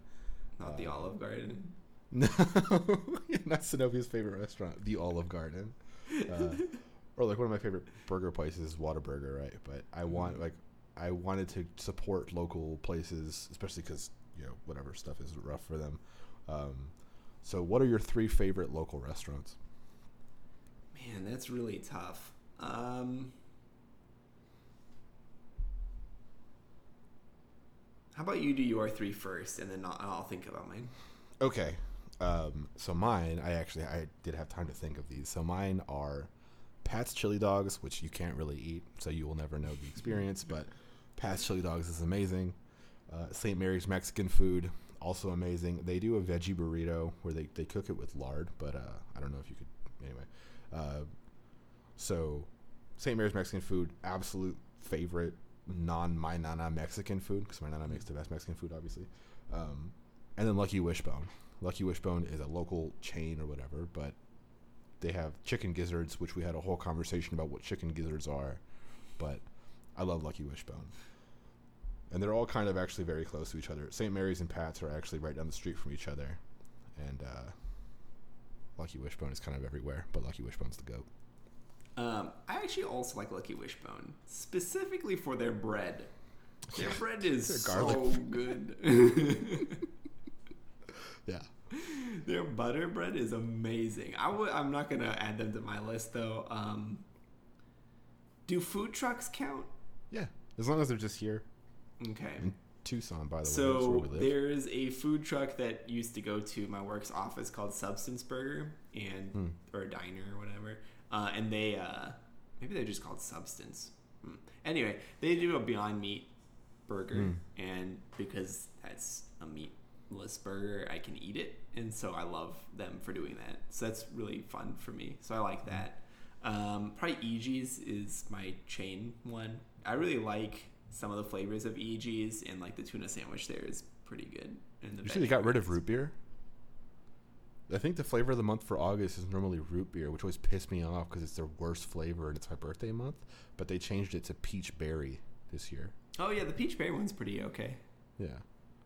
Not the Uh, Olive Garden. no, not Zenobia's favorite restaurant, the Olive Garden, uh, or like one of my favorite burger places is Whataburger, right? But I want like I wanted to support local places, especially because you know whatever stuff is rough for them. Um, so, what are your three favorite local restaurants? Man, that's really tough. Um, how about you do your three first, and then I'll, I'll think about mine. Okay. Um, so mine, I actually I did have time to think of these. So mine are Pat's chili dogs, which you can't really eat, so you will never know the experience. But Pat's chili dogs is amazing. Uh, St. Mary's Mexican food, also amazing. They do a veggie burrito where they, they cook it with lard, but uh, I don't know if you could. Anyway, uh, so St. Mary's Mexican food, absolute favorite non my nana Mexican food because my nana makes the best Mexican food, obviously. Um, and then Lucky Wishbone. Lucky Wishbone is a local chain or whatever, but they have chicken gizzards, which we had a whole conversation about what chicken gizzards are. But I love Lucky Wishbone. And they're all kind of actually very close to each other. St. Mary's and Pat's are actually right down the street from each other. And uh, Lucky Wishbone is kind of everywhere, but Lucky Wishbone's the goat. Um, I actually also like Lucky Wishbone, specifically for their bread. Their bread is so good. Yeah. their butter bread is amazing. I would. I'm not gonna add them to my list though. Um, do food trucks count? Yeah. As long as they're just here Okay. in Tucson, by the way. So we live. there's a food truck that used to go to my work's office called Substance Burger and Hmm. or a diner or whatever, uh, and they uh, maybe they're just called Substance. Hmm. Anyway, they do a Beyond Meat burger, Hmm. and because that's a meatless burger, I can eat it, and so I love them for doing that. So that's really fun for me. So I like that. Um, probably EG's is my chain one. I really like some of the flavors of EG's, and like the tuna sandwich there is pretty good. And the You they got rid of root beer. I think the flavor of the month for August is normally root beer, which always pissed me off because it's their worst flavor and it's my birthday month. But they changed it to peach berry this year. Oh yeah, the peach berry one's pretty okay. Yeah,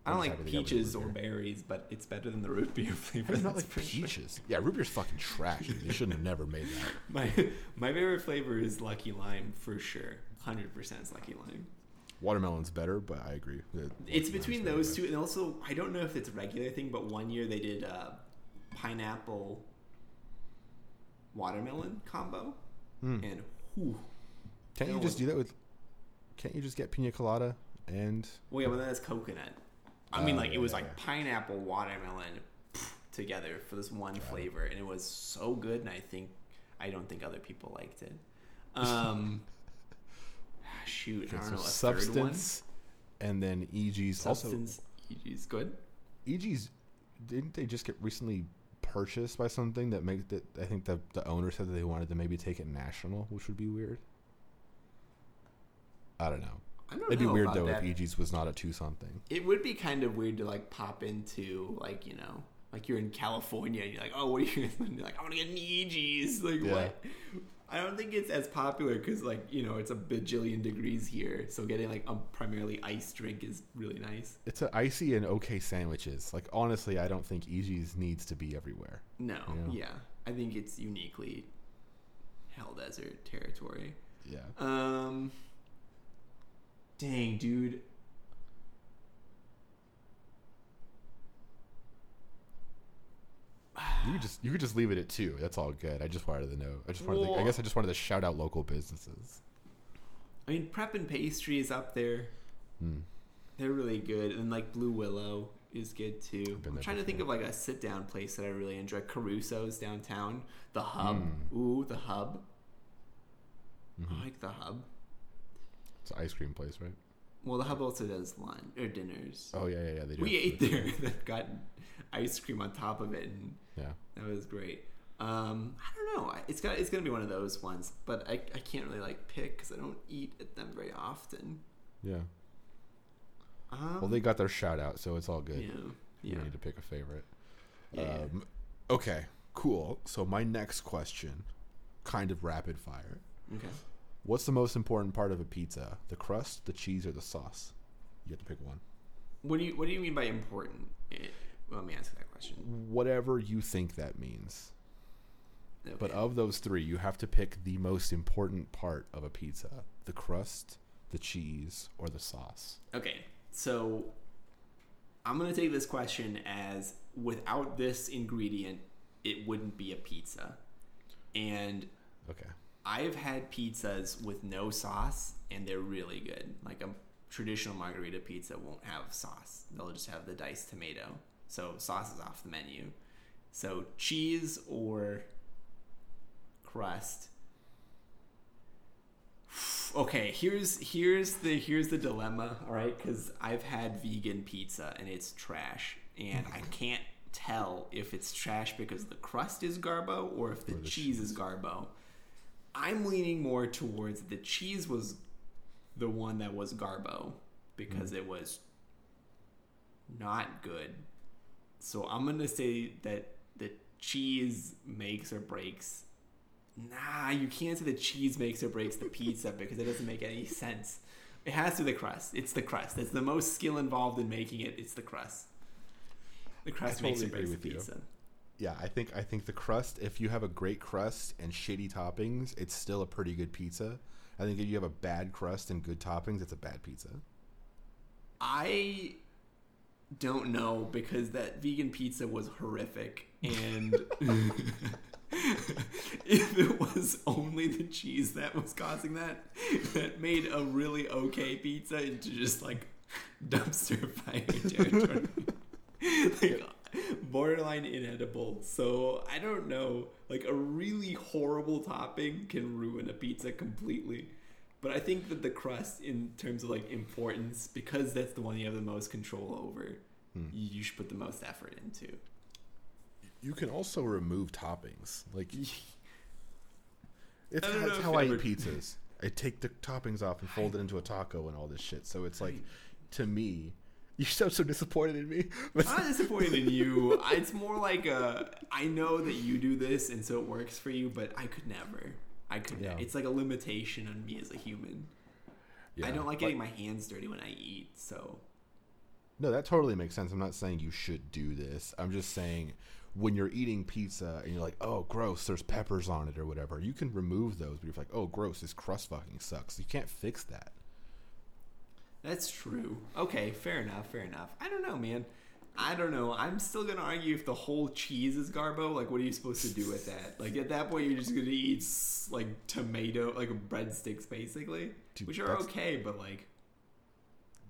I don't like excited they got rid of peaches or berries, but it's better than the root beer flavor. do not like for sure. peaches. Yeah, root beer's fucking trash. They shouldn't have never made that. My my favorite flavor is Lucky Lime for sure. Hundred percent is Lucky Lime. Watermelon's better, but I agree. It's between those two, and also I don't know if it's a regular thing, but one year they did uh, pineapple watermelon combo, Hmm. and whew, Can't you just do that with? Can't you just get pina colada and? well, yeah, but then that's coconut. I mean, Oh, like yeah, it was yeah, like pineapple watermelon together for this one flavor, and it was so good. And I think I don't think other people liked it. Um, shoot, I don't so know a third one. substance, and then eegee's also Substance is good. eegee's didn't they just get recently purchased by something that make that I think the the owner said that they wanted to maybe take it national, which would be weird. I don't know. I don't It'd be weird though that. if eegee's was not a two something. It would be kind of weird to like pop into like you know like you're in California and you're like oh what are you gonna you're like I want to get an eegee's like Yeah. what I don't think it's as popular because like you know it's a bajillion degrees here so getting like a primarily iced drink is really nice It's a icy and okay sandwiches. Like honestly, I don't think eegee's needs to be everywhere. no Yeah. yeah I think it's uniquely Hell Desert territory Yeah. um dang dude You could just you could just leave it at two. That's all good. I just wanted to know. I just wanted. to, I guess I just wanted to shout out local businesses. I mean prep and pastry is up there Hmm. They're really good, and like Blue Willow is good too. I'm trying to think of like a sit down place that I really enjoy. Caruso's downtown, the Hub. Mm. Ooh, the Hub. Mhm. I like the Hub. It's an ice cream place, right? Well, the Hub also does lunch or dinners. Oh yeah, yeah, yeah. They do. we ate there. that got ice cream on top of it, and Yeah. that was great. Um, I don't know. It's got it's gonna be one of those ones, but I, I can't really like pick because I don't eat at them very often. Yeah. Um, Well, they got their shout out, so it's all good. yeah You yeah need to pick a favorite. Yeah, yeah. Um, okay, cool. So my next question, kind of rapid fire. okay. What's the most important part of a pizza? The crust, the cheese, or the sauce? You have to pick one. What do you What do you mean by important? Let me answer that question. Whatever you think that means. But of those three, you have to pick the most important part of a pizza: the crust, the cheese, or the sauce. Okay, so I'm gonna take this question as without this ingredient, it wouldn't be a pizza. And Okay. I've had pizzas with no sauce, and they're really good. Like a traditional margherita pizza won't have sauce; they'll just have the diced tomato. So sauce is off the menu. So cheese or crust. Okay, here's here's the here's the dilemma. All right, because I've had vegan pizza and it's trash, and I can't tell if it's trash because the crust is garbo or if the, Or the cheese is garbo. I'm leaning more towards the cheese was the one that was garbo because it was not good. So I'm gonna say that the cheese makes or breaks. Nah, you can't say the cheese makes or breaks the pizza because it doesn't make any sense. It has to be the crust. It's the crust. It's the most skill involved in making it. It's the crust. The crust makes or breaks the you. pizza. Yeah, I think I think the crust. If you have a great crust and shitty toppings, it's still a pretty good pizza. I think if you have a bad crust and good toppings, it's a bad pizza. I don't know because that vegan pizza was horrific and if it was only the cheese that was causing that that made a really okay pizza into just like dumpster fire territory like borderline inedible so i don't know like a really horrible topping can ruin a pizza completely but I think that the crust, in terms of like importance, because that's the one you have the most control over, Hmm. you, should put the most effort into. You can also remove toppings. Like it's I don't that's how I eat pizzas. I take the toppings off and fold it into a taco and all this shit. So it's like, to me, you sound so disappointed in me. I'm not disappointed in you. It's more like a, I know that you do this and so it works for you, but I could never. I could. Yeah. It's like a limitation on me as a human. I don't like but- getting my hands dirty when I eat. So No, that totally makes sense. I'm not saying you should do this. I'm just saying when you're eating pizza and you're like, oh, gross, there's peppers on it or whatever, you can remove those. But you're like, oh, gross, this crust fucking sucks. You can't fix that. That's true. Okay, fair enough. Fair enough. I don't know, man. I don't know. I'm still gonna argue if the whole cheese is garbo. Like, what are you supposed to do with that? Like, at that point, you're just gonna eat s- like tomato, like breadsticks, basically, Dude, which are okay, but like,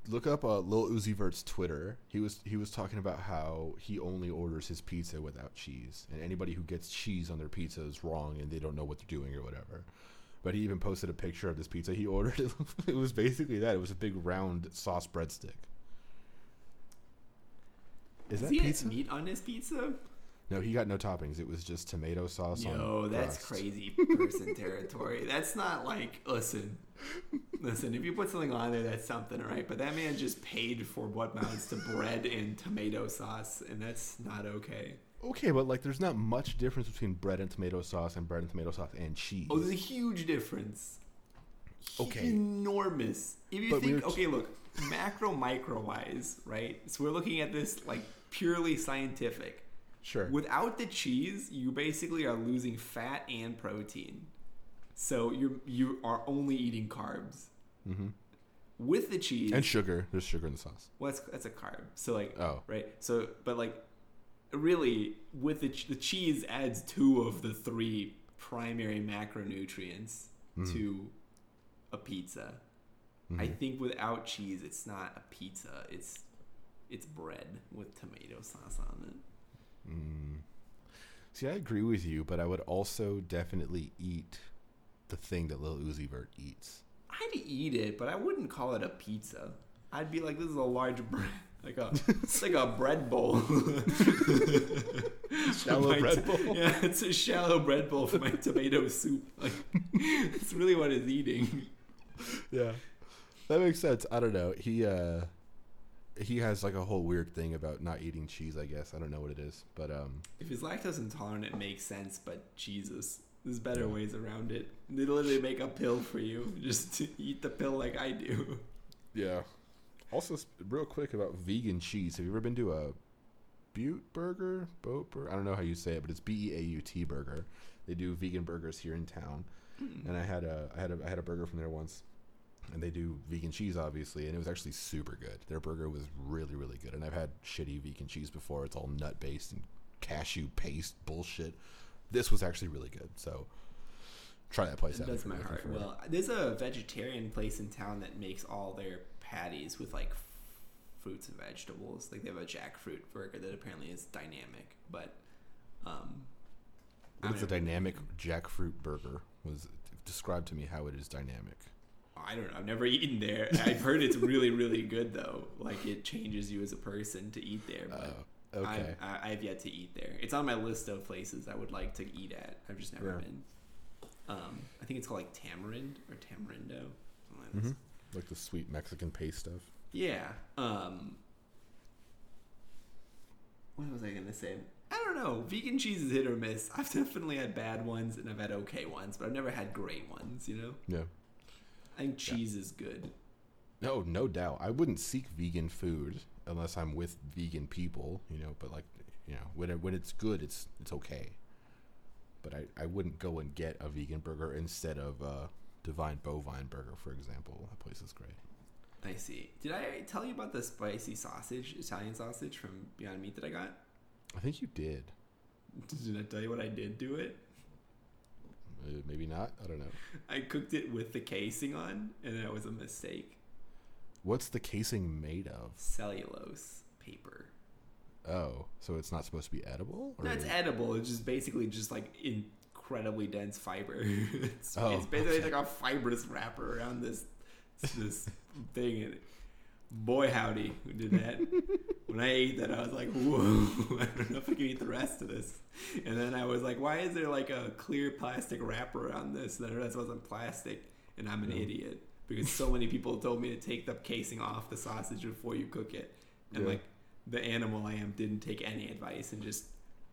Look up uh, Lil Uzi Vert's Twitter. He was he was talking about how he only orders his pizza without cheese, and anybody who gets cheese on their pizza is wrong, and they don't know what they're doing or whatever. But he even posted a picture of this pizza he ordered. it was basically that. It was a big round sauce breadstick. Is does that he pizza? meat on his pizza? No, he got no toppings. It was just tomato sauce on Yo, that's crust. crazy person territory. That's not like listen, listen. If you put something on there, that's something, right? But that man just paid for what amounts to bread and tomato sauce, and that's not okay. Okay, but like, there's not much difference between bread and tomato sauce and bread and tomato sauce and cheese. Oh, there's a huge difference. Okay. enormous. If you But think, we're- okay, look, macro, micro wise, right? So we're looking at this like purely scientific. sure. Without the cheese, you basically are losing fat and protein. So you you are only eating carbs. hmm With the cheese, And sugar. There's sugar in the sauce. well, that's, that's a carb. So like, Oh. right. So, but like, really, with the ch- the cheese adds two of the three primary macronutrients Mhm. to a pizza. I think without cheese, it's not a pizza. It's it's bread with tomato sauce on it. Mm. See, I agree with you, but I would also definitely eat the thing that Lil Uzi Vert eats. I'd eat it, but I wouldn't call it a pizza. I'd be like, this is a large bread, like a it's like a bread bowl. Shallow bread t- bowl. Yeah, it's a shallow bread bowl for my tomato soup. Like, it's really what it's eating. Yeah, that makes sense. I don't know. He uh, he has like a whole weird thing about not eating cheese. I guess I don't know what it is, but um, If he's lactose intolerant, it makes sense. But Jesus, there's better ways around it. They literally make a pill for you. Just to eat the pill like I do. yeah. Also, real quick about vegan cheese. Have you ever been to a Butte Burger? Boat Burger? I don't know how you say it, but it's B E A U T Burger. They do vegan burgers here in town, mm. and I had a I had a I had a burger from there once, and they do vegan cheese obviously, and it was actually super good. Their burger was really really good, and I've had shitty vegan cheese before. It's all nut based and cashew paste bullshit. This was actually really good, so try that place It out. if my heart. Well, there's a vegetarian place in town that makes all their patties with like f- fruits and vegetables. Like they have a jackfruit burger that apparently is dynamic, but um, I What's a dynamic jackfruit burger? Was describe to me how it is dynamic. I don't know. I've never eaten there. I've heard it's really, really good though. Like it changes you as a person to eat there. But Oh, okay. I, I, I've yet to eat there. It's on my list of places I would like to eat at. I've just never Yeah. been. Um, I think it's called like Tamarind or Tamarindo. Something like this. Like the sweet Mexican paste stuff. Yeah. Um What was I gonna say? I don't know. Vegan cheese is hit or miss. I've definitely had bad ones and I've had okay ones, but I've never had great ones, you know? Yeah. I think cheese is good. No, no doubt. I wouldn't seek vegan food unless I'm with vegan people, you know. But like, you know, when it, when it's good, it's it's okay. But I, I wouldn't go and get a vegan burger instead of uh, Divine Bovine Burger, for example. That place is great. I see. Did I tell you about the spicy sausage, Italian sausage from Beyond Meat that I got? I think you did. Did I tell you what I did to it? Uh, maybe not. I don't know. I cooked it with the casing on, and that was a mistake. What's the casing made of? Cellulose paper. Oh, so it's not supposed to be edible? No, it's edible. It's just basically just like incredibly dense fiber. it's, Oh, it's basically okay. like a fibrous wrapper around this this thing. And boy, howdy, who did that? when I ate that, I was like, whoa, I don't know if I can eat the rest of this. And then I was like, why is there like a clear plastic wrapper around this? And the rest wasn't plastic. and I'm an Yeah. idiot because so many people told me to take the casing off the sausage before you cook it, and Yeah. like the animal I am didn't take any advice and just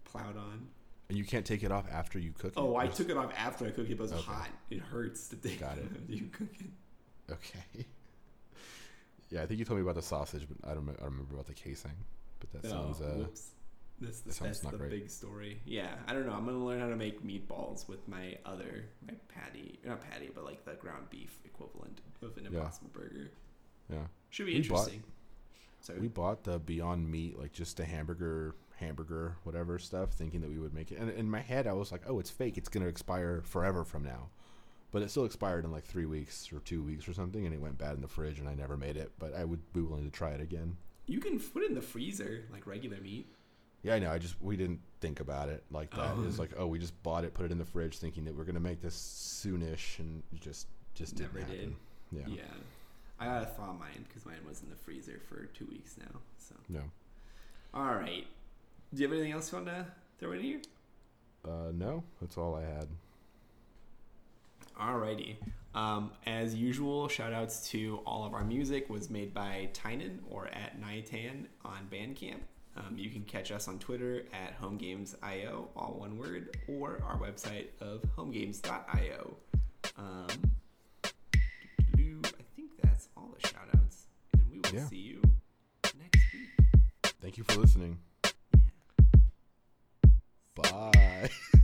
plowed on. And you can't take it off after you cook it. Oh, I took it off after I cooked it, but it was Okay. hot. It hurts to take Got it you cook it. Okay. yeah, I think you told me about the sausage, but I don't. I don't remember about the casing. But that sounds. oh, Uh, whoops. This, that that's the great. big story. Yeah, I don't know. I'm gonna learn how to make meatballs with my other my patty, not patty, but like the ground beef equivalent of an Yeah. Impossible Burger. yeah. Should be We bought- interesting. We bought the Beyond Meat, like just a hamburger, hamburger, whatever stuff, thinking that we would make it. And in my head, I was like, "Oh, it's fake. It's gonna expire forever from now." But it still expired in like three weeks or two weeks or something, and it went bad in the fridge, and I never made it. But I would be willing to try it again. you can put it in the freezer like regular meat. Yeah, I know. I just we didn't think about it like that. Oh. It's like, oh, we just bought it, put it in the fridge, thinking that we're gonna make this soonish, and just just didn't Never happen. did. Yeah. Yeah, I gotta thaw mine because mine was in the freezer for two weeks now. So No. all right. Do you have anything else you want to throw in here? Uh, no, that's all I had. Alrighty. Um, as usual, shout outs to all of our music was made by Tynan or at Nitan on Bandcamp. Um, you can catch us on Twitter at homegames.io, all one word, or our website of homegames.io. Um, I think that's all the shout outs. And we will Yeah. see you next week. Thank you for listening. Bye.